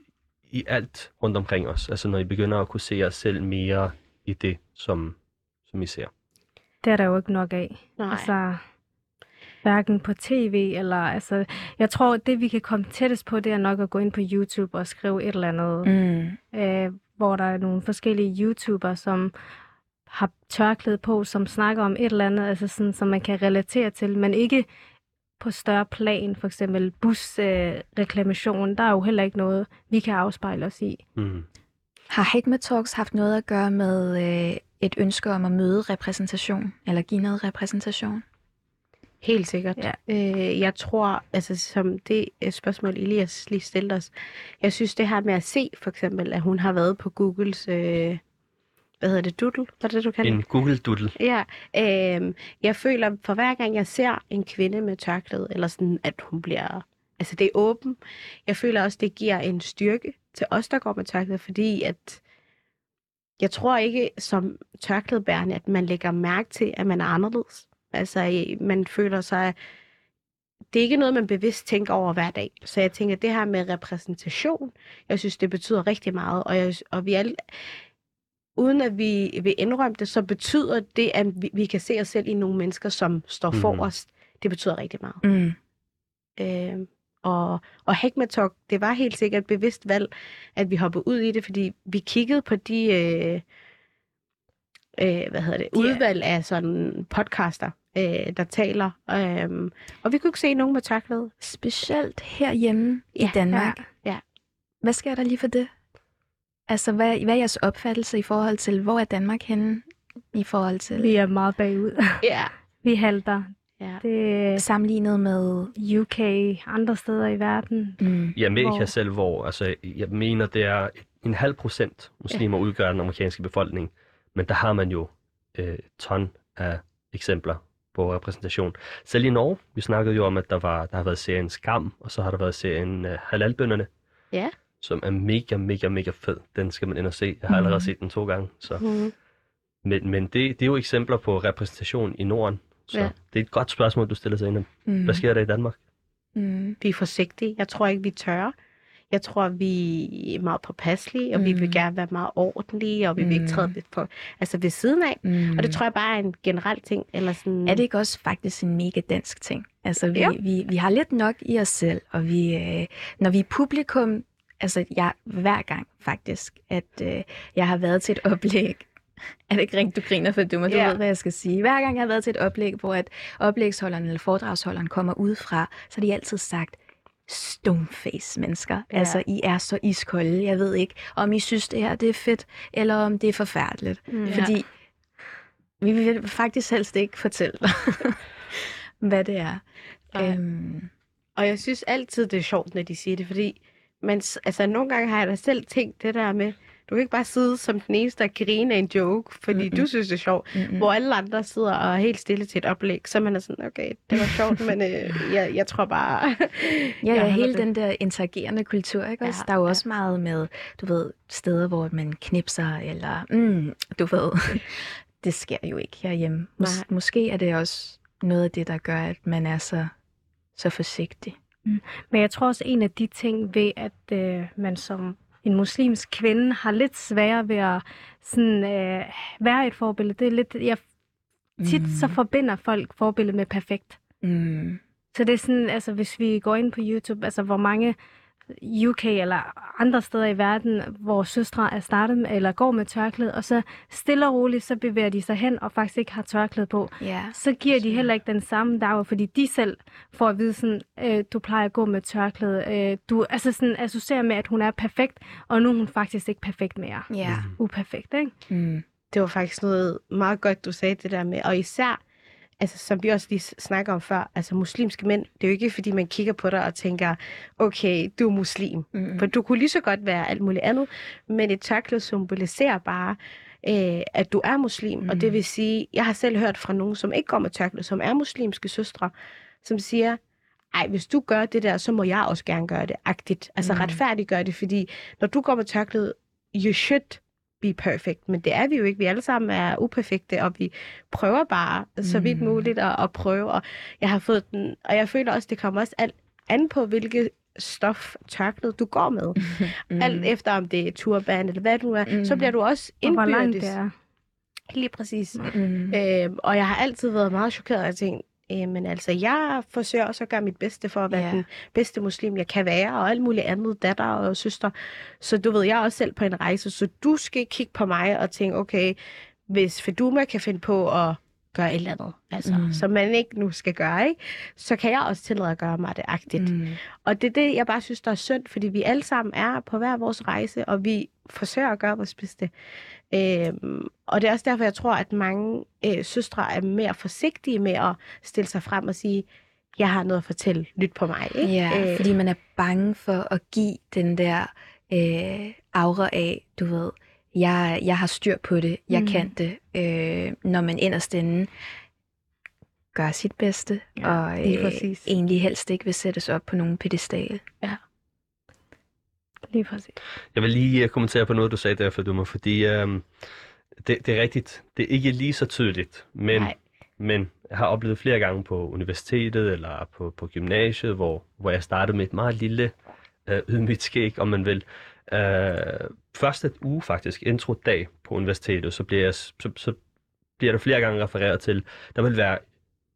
i alt rundt omkring os. Altså, når I begynder at kunne se jer selv mere i det, som, som I ser. Det er der jo ikke nok af. Nej. Altså, hverken på tv eller... Altså, jeg tror, det vi kan komme tættest på, det er nok at gå ind på YouTube og skrive et eller andet, Mm. øh, hvor der er nogle forskellige YouTubere, som har tørklæde på, som snakker om et eller andet, altså sådan, som man kan relatere til, men ikke på større plan, for eksempel busreklamation, øh, reklamation. der er jo heller ikke noget, vi kan afspejle os i. Mm. Har Hikmet Talks haft noget at gøre med øh, et ønske om at møde repræsentation, eller give noget repræsentation? Helt sikkert. Ja. Øh, jeg tror, altså som det øh, spørgsmål, Elias lige stillede os, jeg synes det her med at se, for eksempel, at hun har været på Googles, øh, hvad hedder det, doodle? Var det det, du kaldte En Google Doodle. Ja, øh, jeg føler, for hver gang jeg ser en kvinde med tørklæde, eller sådan, at hun bliver, altså det er åben, jeg føler også, det giver en styrke til os, der går med tørklæde, fordi at jeg tror ikke som tørklædebærende, at man lægger mærke til, at man er anderledes. Altså, man føler sig... Det er ikke noget, man bevidst tænker over hver dag. Så jeg tænker, det her med repræsentation, jeg synes, det betyder rigtig meget. Og, jeg, og vi alle, uden at vi vil indrømme det, så betyder det, at vi, vi kan se os selv i nogle mennesker, som står Mhm. forrest. Det betyder rigtig meget. Mm. Øh, Og, og Hikmet Talk, det var helt sikkert et bevidst valg, at vi hoppede ud i det, fordi vi kiggede på de øh, øh, hvad hedder det, udvalg af sådan podcaster, øh, der taler. Øh, og vi kunne ikke se nogen med tørklæde. Specielt herhjemme ja, i Danmark. Ja, ja. Hvad sker der lige for det? Altså, hvad, hvad er jeres opfattelse i forhold til, hvor er Danmark henne i forhold til... Vi er meget bagud. <laughs> Ja. Vi halter. ja. Det Sammenlignet med... UK, andre steder i verden. Mm, I Amerika Hvor- selv, hvor altså, jeg mener, det er en halv procent muslimer udgør den amerikanske befolkning, men der har man jo øh, ton af eksempler på repræsentation. Selv i Norge, vi snakkede jo om, at der, var, der har været serien Skam, og så har der været serien øh, Halalbønderne, Ja. som er mega, mega, mega fed. Den skal man ind og se. Jeg har allerede Mhm. set den to gange. Så. Mm. Men, men det, det er jo eksempler på repræsentation i Norden. Så Ja. det er et godt spørgsmål, du stiller sig ind. mm, Hvad sker der i Danmark? Mm, Vi er forsigtige. Jeg tror ikke, vi tør. Jeg tror, vi er meget påpasselige, og mm. vi vil Mm. gerne være meget ordentlige, og vi vil ikke Mm. træde lidt på, altså ved siden af. mm. Og det tror jeg bare er en generel ting. Eller sådan, Er det ikke også faktisk en mega dansk ting? Altså, vi, vi, vi har lidt nok i os selv, og vi, øh, når vi er publikum, altså jeg, hver gang faktisk, at øh, jeg har været til et oplæg, <laughs> er det ikke rigtigt, du griner for du, men du Ja. ved, hvad jeg skal sige. Hver gang jeg har været til et oplæg, hvor at oplægsholderen eller foredragsholderen kommer udefra, så har de altid sagt, stoneface mennesker. Ja. Ja. Altså, I er så iskolde. Jeg ved ikke, om I synes, det her det er fedt, eller om det er forfærdeligt. Mm. Ja. Fordi vi vil faktisk helst ikke fortælle dig, <laughs> hvad det er. Nej. Øhm, Og jeg synes altid, det er sjovt, når de siger det, fordi man, altså, nogle gange har jeg da selv tænkt det der med, du kan ikke bare sidde som den eneste og grine af en joke, fordi Mm-mm. du synes, det er sjovt, hvor alle andre sidder og er helt stille til et oplæg, så man er sådan, okay, det var sjovt, <laughs> men øh, jeg, jeg tror bare... <laughs> Ja, ja, hele det. den der interagerende kultur, ikke også? Ja, Der er jo ja. også meget med, du ved, steder, hvor man knipser, eller, mm, du ved, <laughs> det sker jo ikke herhjemme. Mås- Nej. måske er det også noget af det, der gør, at man er så, så forsigtig. Men jeg tror også, en af de ting ved, at øh, man som en muslimsk kvinde har lidt sværere ved at sådan, øh, være et forbillede. Det er lidt, jeg, tit så Mm. forbinder folk forbillede med perfekt. Mm. Så det er sådan, altså hvis vi går ind på YouTube, altså hvor mange UK eller andre steder i verden, hvor søstre er startet med, eller går med tørklæde, og så stille og roligt, så bevæger de sig hen og faktisk ikke har tørklæde på. Ja. Så giver de heller ikke den samme dag, fordi de selv får at vide sådan, øh, du plejer at gå med tørklæde. Øh, du altså sådan associerer med, at hun er perfekt, og nu er hun faktisk ikke perfekt mere. Ja. Uperfekt, ikke? Mm. Det var faktisk noget meget godt, du sagde det der med, og især, altså som vi også lige snakker om før, altså muslimske mænd, det er jo ikke fordi, man kigger på dig og tænker, okay, du er muslim. Mm. For du kunne lige så godt være alt muligt andet, men et tørklæde symboliserer bare, øh, at du er muslim. Mm. Og det Mhm. vil sige, jeg har selv hørt fra nogen, som ikke går med tørklæde, som er muslimske søstre, som siger, ej, hvis du gør det der, så må jeg også gerne gøre det, agtigt. Altså Mhm. retfærdiggøre det, fordi når du går med tørklæde, you should be perfect, men det er vi jo ikke. Vi alle sammen er uperfekte, og vi prøver bare så vidt Mhm. muligt at, at prøve, og jeg har fået den, og jeg føler også, det kommer også alt an på, hvilket stof tørklæde du går med. <laughs> Mm. Alt efter om det er turban eller hvad du er, mm. så Mm. bliver du også Og hvor langt indbyrdes. det er. Lige præcis. Mm. Øhm, og jeg har altid været meget chokeret af ting. Øh, men altså, jeg forsøger også at gøre mit bedste for at være yeah. den bedste muslim, jeg kan være, og alt muligt andet, datter og søster. Så du ved, jeg er også selv på en rejse, så du skal kigge på mig og tænke, okay, hvis Feduma kan finde på at gøre et eller andet, altså, mm. som man ikke nu skal gøre, ikke? så kan jeg også tillade at gøre mig det agtigt. Mm. Og det er det, jeg bare synes, der er synd, fordi vi alle sammen er på hver vores rejse, og vi forsøger at gøre vores bedste. Øhm, og det er også derfor, jeg tror, at mange øh, søstre er mere forsigtige med at stille sig frem og sige, jeg har noget at fortælle, lyt på mig. Ikke? Ja, fordi man er bange for at give den der øh, aura af, du ved, jeg, jeg har styr på det, jeg Mm. kan det, øh, når man inderst inde gør sit bedste, Ja, og øh, egentlig helst ikke vil sættes op på nogen pedestal. Lige præcis. Jeg vil lige uh, kommentere på noget, du sagde der, Faduma, fordi um, det, det er rigtigt. Det er ikke lige så tydeligt, men, Nej. men jeg har oplevet flere gange på universitetet eller på, på gymnasiet, hvor, hvor jeg startede med et meget lille uh, ydmygt skæg, om man vil. Uh, første uge faktisk, intro-dag på universitetet, så bliver, jeg, så, så bliver der flere gange refereret til, der vil være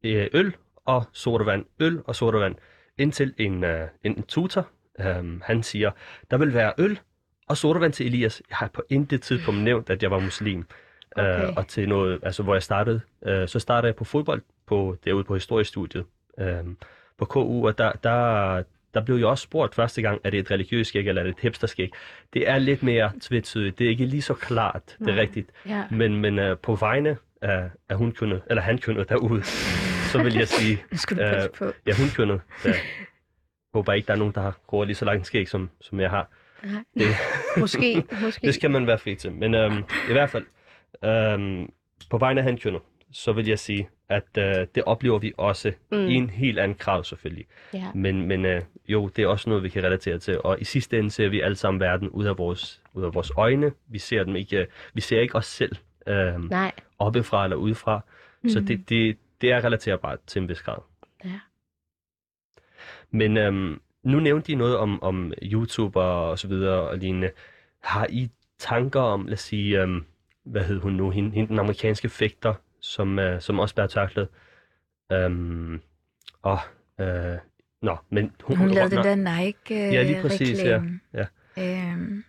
uh, øl og sodavand, øl og sodavand Indtil en, øh, en tutor, øh, han siger, der vil være øl og sodavand til Elias. Jeg har på intet tidspunkt nævnt, at jeg var muslim. Okay. Øh, og til noget, altså hvor jeg startede, øh, så startede jeg på fodbold på, derude på historiestudiet øh, på KU, og der, der, der blev jeg også spurgt første gang, er det et religiøst skæg eller er det et hipsterskæg? Det er lidt mere tvetydigt. Det er ikke lige så klart, det er rigtigt. Ja. Men, men uh, på vegne af, af hun kønnet, eller han kønnet derude, så vil jeg sige, <laughs> Nu skal du Øh, på. ja, hun kønnet. <laughs> Håber ikke, der er nogen, der har gået lige så langt skæg, som, som jeg har. Nej. Det, <laughs> Måske, måske. det skal man være fri til. Men øhm, i hvert fald, øhm, på vegne af han kønnet, så vil jeg sige, at øh, det oplever vi også mm. i en helt anden grad selvfølgelig. Ja. Men, men øh, jo, det er også noget, vi kan relatere til. Og i sidste ende ser vi alle sammen verden ud af vores, ud af vores øjne. Vi ser dem ikke, vi ser ikke os selv øh, Nej. oppefra eller udefra. Mm. Så det, det, det er relaterbart til en vis grad. Ja. Men øhm, nu nævnte I noget om, om YouTuber og så videre og lignende. Har I tanker om, lad os sige, øhm, hvad hed hun nu, hende, hende den amerikanske fægter, som, øh, som også bærer tørklæde? Øhm, og, øh, nå, men hun, Hun lavede den der Nike Ja, lige præcis, ja. reklame. Ja. Øhm,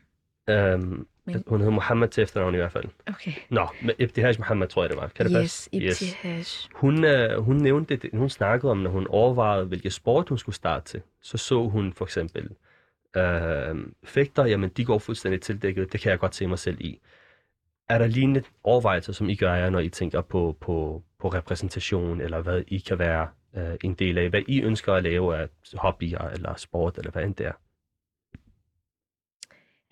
øhm, Men- hun hed Mohammed til efternavn i hvert fald. Okay. Nå, men Ibtihaj Mohammed tror jeg det var. Kan det yes, passe? Ibtihaj. Hun, øh, hun nævnte det, hun snakkede om, når hun overvejede, hvilke sport hun skulle starte til. Så så hun for eksempel øh, fægter, jamen de går fuldstændig tildækket, det kan jeg godt se mig selv i. Er der lignende overvejelser, som I gør jer, når I tænker på, på, på repræsentation, eller hvad I kan være øh, en del af, hvad I ønsker at lave af hobbyer, eller sport, eller hvad end det er?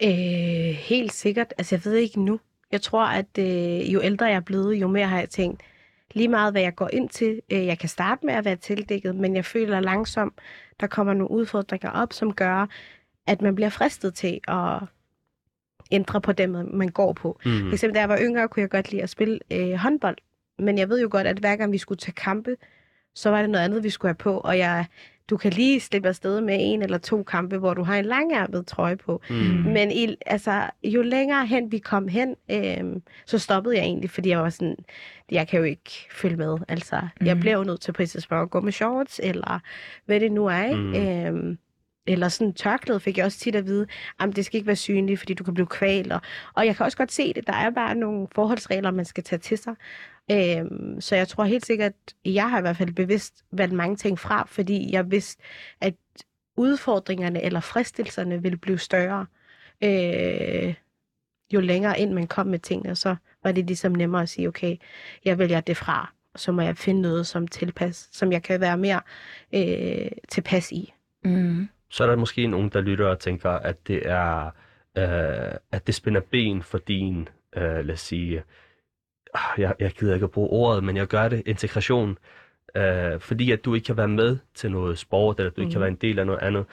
Øh, helt sikkert. Altså, jeg ved ikke nu. Jeg tror, at øh, jo ældre jeg er blevet, jo mere har jeg tænkt, lige meget hvad jeg går ind til. Øh, jeg kan starte med at være tildækket, men jeg føler langsomt, der kommer nogle udfordringer op, som gør, at man bliver fristet til at ændre på dem, man går på. Mm. For eksempel, da jeg var yngre, kunne jeg godt lide at spille øh, håndbold. Men jeg ved jo godt, at hver gang vi skulle tage kampe, så var det noget andet, vi skulle have på. Og jeg, du kan lige slippe afsted med en eller to kampe, hvor du har en langærmet trøje på. Mm. Men i, altså, jo længere hen vi kom hen, øh, så stoppede jeg egentlig, fordi jeg var sådan, jeg kan jo ikke følge med. Altså, mm. jeg blev jo nødt til på et tidspunkt at gå med shorts, eller hvad det nu er. Ikke? Mm. Øh, eller sådan tørklæde fik jeg også tit at vide, at det skal ikke være synligt, fordi du kan blive kvalt. Og, og jeg kan også godt se det. Der er bare nogle forholdsregler, man skal tage til sig. Øhm, så jeg tror helt sikkert, at jeg har i hvert fald bevidst valgt mange ting fra, fordi jeg vidste, at udfordringerne eller fristelserne ville blive større, øh, jo længere ind man kom med tingene. Så var det ligesom nemmere at sige, okay, jeg vælger det fra, og så må jeg finde noget som tilpas, som jeg kan være mere øh, tilpas i. Mm. så er der måske nogen, der lytter og tænker, at det er, øh, at det spænder ben for din, øh, lad os sige, jeg, jeg gider ikke at bruge ordet, men jeg gør det, integration, øh, fordi at du ikke kan være med til noget sport, eller du ikke kan Mhm. være en del af noget andet.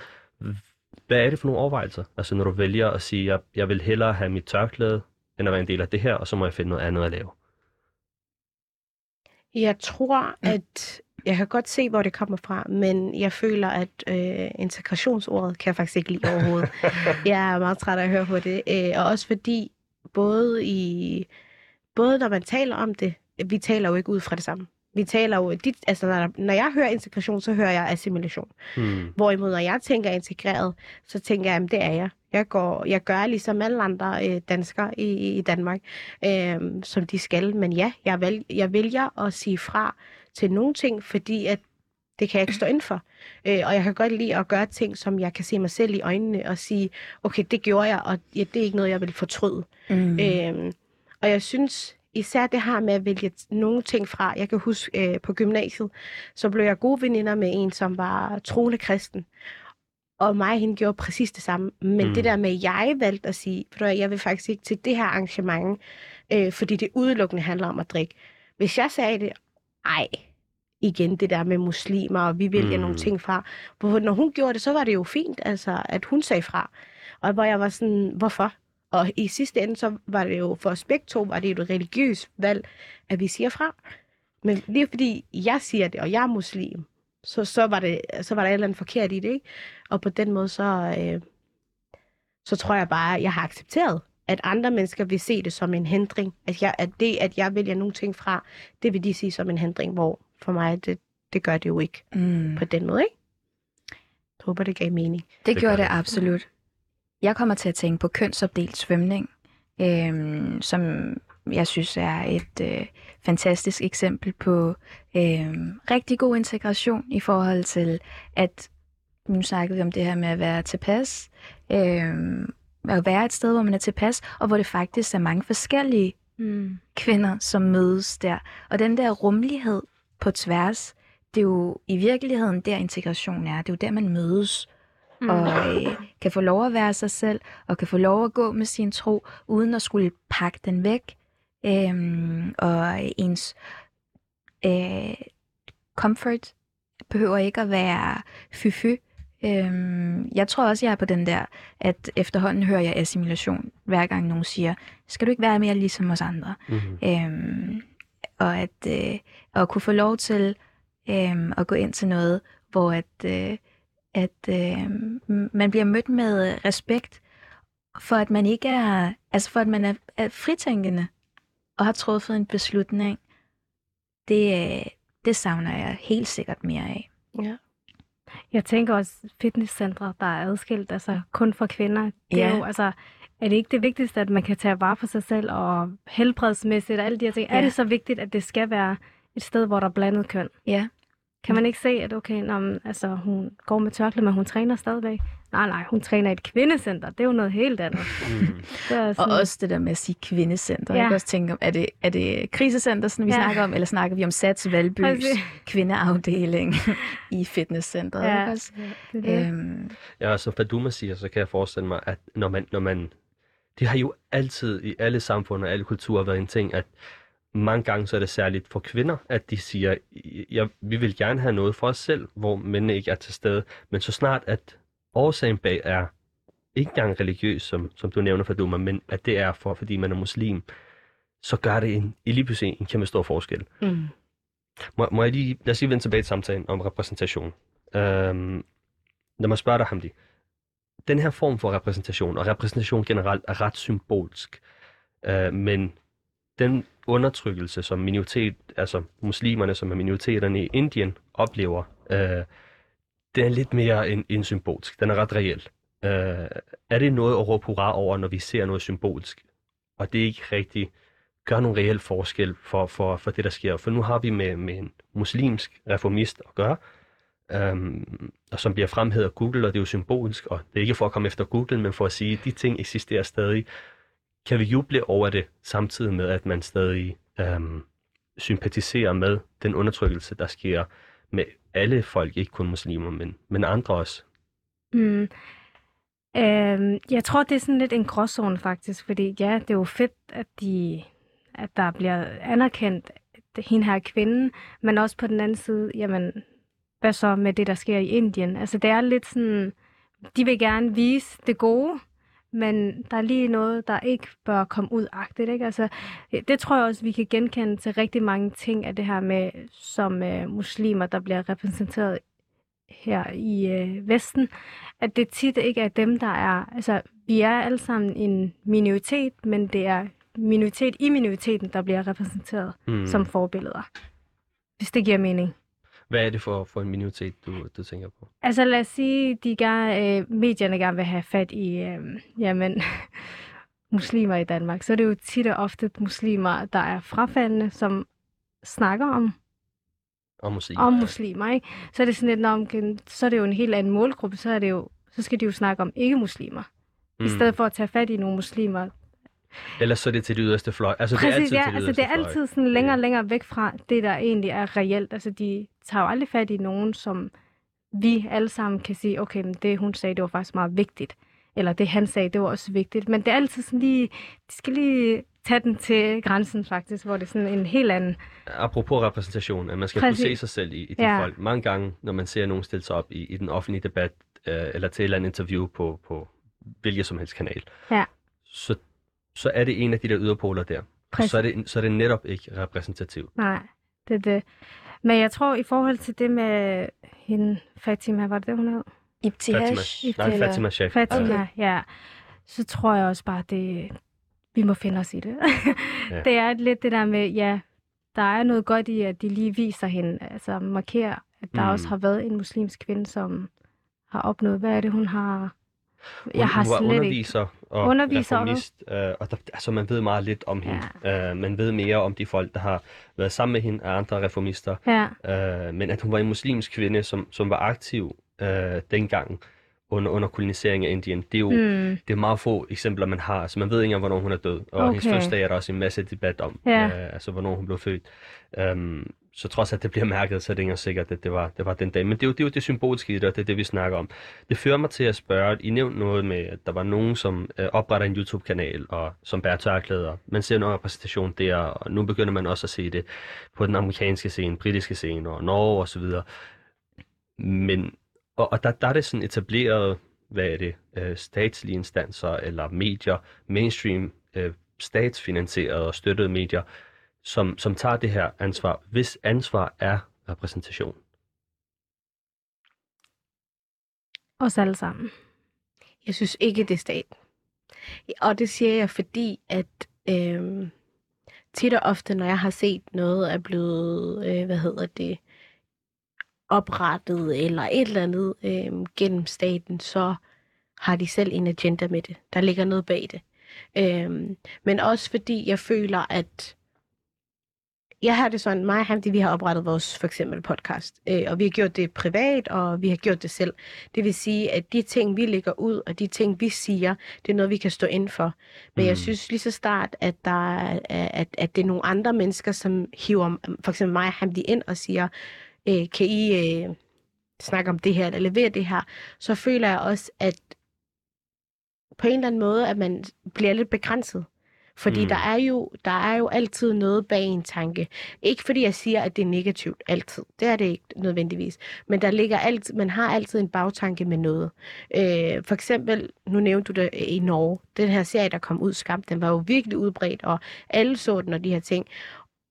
Hvad er det for nogle overvejelser? Altså når du vælger at sige, jeg, jeg vil hellere have mit tørklæde, end at være en del af det her, og så må jeg finde noget andet at lave. Jeg tror, at jeg kan godt se, hvor det kommer fra, men jeg føler, at øh, integrationsordet kan jeg faktisk ikke lide overhovedet. <laughs> jeg er meget træt af at høre på det, øh, og også fordi både i både når man taler om det, vi taler jo ikke ud fra det samme. Vi taler jo, dit, altså når, når jeg hører integration, så hører jeg assimilation. Hmm. Hvorimod, når jeg tænker integreret, så tænker jeg, at det er jeg. Jeg, går, jeg gør ligesom alle andre øh, danskere i, i Danmark, øh, som de skal. Men ja, jeg, vælger, jeg vælger at sige fra til nogle ting, fordi at det kan jeg ikke stå ind for. Øh, og jeg kan godt lide at gøre ting, som jeg kan se mig selv i øjnene og sige, okay, det gjorde jeg, og ja, det er ikke noget, jeg vil fortryde. Mm. Mm. Og jeg synes især det her med at vælge nogle ting fra. Jeg kan huske øh, på gymnasiet, så blev jeg gode veninder med en, som var troende kristen. Og mig og hende gjorde præcis det samme. Men Mm. det der med, at jeg valgte at sige, for jeg vil faktisk ikke til det her arrangement, øh, fordi det udelukkende handler om at drikke. Hvis jeg sagde det, ej, igen det der med muslimer, og vi vælger mm. nogle ting fra. Hvor, når hun gjorde det, så var det jo fint, altså, at hun sagde fra. Og hvor jeg var sådan, hvorfor? Og i sidste ende, så var det jo for os begge to, var det jo et religiøst valg, at vi siger fra. Men lige fordi jeg siger det, og jeg er muslim, så, så, var, det, så var der et eller andet forkert i det, ikke? Og på den måde, så, øh, så tror jeg bare, at jeg har accepteret, at andre mennesker vil se det som en hindring. At, jeg, at det, at jeg vælger nogle ting fra, det vil de sige som en hindring, hvor for mig, det, det gør det jo ikke Mm. på den måde, ikke? Jeg håber, det gav mening. Det, Det det gør gjorde det det. absolut. Jeg kommer til at tænke på kønsopdelt svømning, øhm, som jeg synes er et øh, fantastisk eksempel på øhm, rigtig god integration i forhold til, at nu snakkede vi om det her med at være tilpas, øhm, at være et sted, hvor man er tilpas, og hvor det faktisk er mange forskellige Mm. kvinder, som mødes der. Og den der rummelighed på tværs, det er jo i virkeligheden der integration er. Det er jo der, man mødes Mm. Og øh, kan få lov at være sig selv, og kan få lov at gå med sin tro, uden at skulle pakke den væk. Øhm, og ens øh, comfort behøver ikke at være fy-fy. Øhm, jeg tror også, jeg er på den der, at efterhånden hører jeg assimilation, hver gang nogen siger, skal du ikke være mere ligesom os andre? Mm-hmm. Øhm, og at, øh, at kunne få lov til øhm, at gå ind til noget, hvor at, øh, at øh, man bliver mødt med respekt, for at man ikke er, altså for at man er, er fritænkende og har truffet en beslutning. Det, øh, det savner jeg helt sikkert mere af. Ja. Jeg tænker også fitnesscentre, der er adskilt, altså kun for kvinder. Det Ja. er jo, altså, er det ikke det vigtigste, at man kan tage vare på sig selv og helbredsmæssigt og alle de her ting? Ja. Er det så vigtigt, at det skal være et sted, hvor der er blandet køn? Ja. Kan man ikke se, at okay, når, man- altså, hun går med tørklæde, men hun træner stadigvæk? Nej, nej, hun træner i et kvindecenter. Det er jo noget helt andet. Mm. <laughs> Det er Og sådan, også det der med at sige kvindecenter. Ja. Jeg kan også tænke, om, er det, er det krisecenter, sådan, vi Ja. snakker om, eller snakker vi om Sats Valbys Præcis. kvindeafdeling <laughs> i fitnesscenteret? Ja. også? det er det. Øhm, Ja, og som Faduma siger, så kan jeg forestille mig, at når man, når man... Det har jo altid i alle samfund og alle kulturer været en ting, at mange gange så er det særligt for kvinder, at de siger, ja, vi vil gerne have noget for os selv, hvor mændene ikke er til stede. Men så snart, at årsagen bag er ikke engang religiøs, som, som du nævner, Faduma, men at det er for, fordi man er muslim, så gør det en, lige pludselig en kæmpe stor forskel. Mm. Må, må jeg lige, lad os lige vende tilbage til samtalen om repræsentation. Øhm, lad mig spørge dig, Hamdi. Den her form for repræsentation, og repræsentation generelt, er ret symbolsk. Øh, men den undertrykkelse, som minoritet, altså muslimerne, som er minoriteterne i Indien, oplever, øh, den er lidt mere end, end symbolsk. Den er ret reel. Øh, er det noget at råbe hurra over, når vi ser noget symbolsk, og det ikke rigtig gør nogen reel forskel for, for, for det, der sker. For nu har vi med, med en muslimsk reformist at gøre, øhm, og som bliver fremhævet af Google, og det er jo symbolsk, og det er ikke for at komme efter Google, men for at sige, at de ting eksisterer stadig. Kan vi juble over det, samtidig med, at man stadig øhm, sympatiserer med den undertrykkelse, der sker med alle folk, ikke kun muslimer, men, men andre også? Mm. Øhm, jeg tror, det er sådan lidt en gråzone faktisk, fordi ja, det er jo fedt, at, de, at der bliver anerkendt hende her kvinden, men også på den anden side, jamen, hvad så med det, der sker i Indien? Altså, det er lidt sådan, de vil gerne vise det gode, men der er lige noget, der ikke bør komme ud agtigt, ikke? Altså, det tror jeg også, vi kan genkende til rigtig mange ting af det her med, som øh, muslimer, der bliver repræsenteret her i øh, Vesten, at det tit ikke er dem, der er... Altså, vi er alle sammen en minoritet, men det er minoritet i minoriteten, der bliver repræsenteret Mm. mm. som forbilleder. Hvis det giver mening. Hvad er det for, for en minoritet, du, du tænker på? Altså lad os sige, de gerne, øh, medierne gerne vil have fat i øh, jamen, <laughs> muslimer i Danmark. Så er det jo tit og ofte muslimer, der er frafaldende, som snakker om Om muslimer? om muslimer, ikke? Så er det sådan lidt, når, okay, så er det jo en helt anden målgruppe, så er det jo, så skal de jo snakke om ikke-muslimer. Mm. I stedet for at tage fat i nogle muslimer. Ellers så er det til det yderste fløj. Altså, det er Præcis, altid ja, til det altså det er altid sådan længere og længere væk fra det, der egentlig er reelt. Altså de tager jo aldrig fat i nogen, som vi alle sammen kan sige, okay, men det hun sagde, det var faktisk meget vigtigt. Eller det han sagde, det var også vigtigt. Men det er altid sådan lige, de skal lige tage den til grænsen faktisk, hvor det er sådan en helt anden. Apropos repræsentation, at man skal Præcis. kunne se sig selv i, i de Ja. folk. Mange gange, når man ser nogen stille sig op i, i den offentlige debat, øh, eller til et eller andet interview på, på hvilket som helst kanal, Ja. så, så er det en af de der yderpoler der. Og Præcis. så er, det, så er det netop ikke repræsentativt. Nej, det er det. Men jeg tror, i forhold til det med hende, Fatima, var det det, hun hed? Ibtihash. Fatima, nej, Fatima Sheikh. Fatima, Okay. ja. Så tror jeg også bare, det vi må finde os i det. Ja. <laughs> Det er lidt det der med, ja, der er noget godt i, at de lige viser hende, altså markerer, at der Mm. også har været en muslimsk kvinde, som har opnået? Hvad er det, hun har... Hun, Jeg har hun slet ikke... og Underviser og reformist, øh, og der, altså man ved meget lidt om hende. Øh, man ved mere om de folk, der har været sammen med hende af andre reformister. Ja, Øh, men at hun var en muslimsk kvinde, som, som var aktiv øh, dengang under, under koloniseringen af Indien, det er jo mm, det er meget få eksempler, man har. Altså, man ved ikke engang, hvornår hun er død. Og Okay. hendes fødselsdag er der også en masse debat om. Ja. Øh, altså, hvornår hun blev født. Um, så trods at det bliver mærket, så er det ikke sikkert, at det var, det var den dag. Men det er, jo, det er jo det symboliske i det, og det er det, vi snakker om. Det fører mig til at spørge, I nævnte noget med, at der var nogen, som øh, opretter en YouTube-kanal, og som bærer tørklæder. Man ser noget repræsentation der, og nu begynder man også at se det på den amerikanske scene, britiske scene, og Norge osv. Men, og, og der, der er det sådan etableret, hvad er det, øh, statslige instanser eller medier, mainstream, øh, statsfinansierede og støttede medier, som, som tager det her ansvar, hvis ansvar er repræsentation. os alle sammen. Jeg synes ikke, det er staten. Og det siger jeg, fordi at øh, tit og ofte, når jeg har set noget er blevet, øh, hvad hedder det, oprettet eller et eller andet øh, gennem staten, så har de selv en agenda med det. Der ligger noget bag det. Øh, men også fordi jeg føler, at jeg har det sådan, mig og Hamdi, vi har oprettet vores for eksempel podcast, øh, og vi har gjort det privat, og vi har gjort det selv. Det vil sige, at de ting, vi lægger ud, og de ting, vi siger, det er noget, vi kan stå ind for. Men mm. jeg synes lige så start, at, der er, at, at det er nogle andre mennesker, som hiver for eksempel mig og Hamdi ind og siger, øh, kan I øh, snakke om det her, eller levere det her, så føler jeg også, at på en eller anden måde, at man bliver lidt begrænset. Fordi Mm. der, er jo, der er jo altid noget bag en tanke. Ikke fordi jeg siger, at det er negativt altid. Det er det ikke nødvendigvis. Men der ligger altid, man har altid en bagtanke med noget. Øh, for eksempel, nu nævnte du det i Norge. Den her serie, der kom ud, Skam, den var jo virkelig udbredt, og alle så den og de her ting.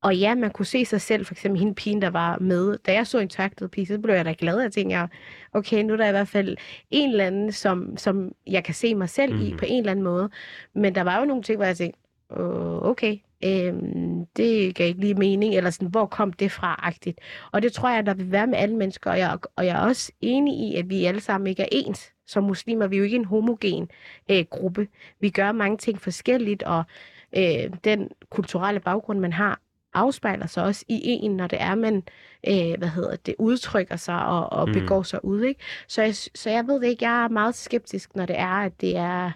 Og ja, man kunne se sig selv, for eksempel hende pigen, der var med. Da jeg så en tørklædet pige, så blev jeg da glad. Jeg tænkte, okay, nu er der i hvert fald en eller anden, som, som jeg kan se mig selv mm. i på en eller anden måde. Men der var jo nogle ting, hvor jeg tænkte, "Åh, okay, øhm, det gav ikke lige mening, eller sådan, hvor kom det fra-agtigt. Og det tror jeg, der vil være med alle mennesker, og jeg, og jeg er også enig i, at vi alle sammen ikke er ens. Som muslimer, vi er jo ikke en homogen øh, gruppe. Vi gør mange ting forskelligt, og øh, den kulturelle baggrund, man har, afspejler sig også i en, når det er, man øh, hvad hedder det, udtrykker sig og, og mm. begår sig ud. Ikke? Så, jeg, så jeg ved det ikke, jeg er meget skeptisk, når det er, at det er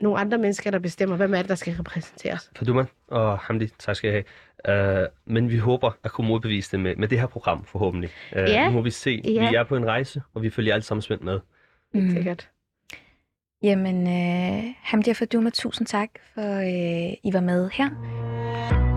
nogle andre mennesker, der bestemmer, hvem er det, der skal repræsenteres. Faduma og Hamdi, tak skal I have. Uh, men vi håber at kunne modbevise det med, med det her program, forhåbentlig. Uh, Ja. Nu må vi se. Ja. Vi er på en rejse, og vi følger alle sammen spændt med. Helt Mm. sikkert. Jamen, øh, Hamdi og Faduma, tusind tak for, øh, I var med her.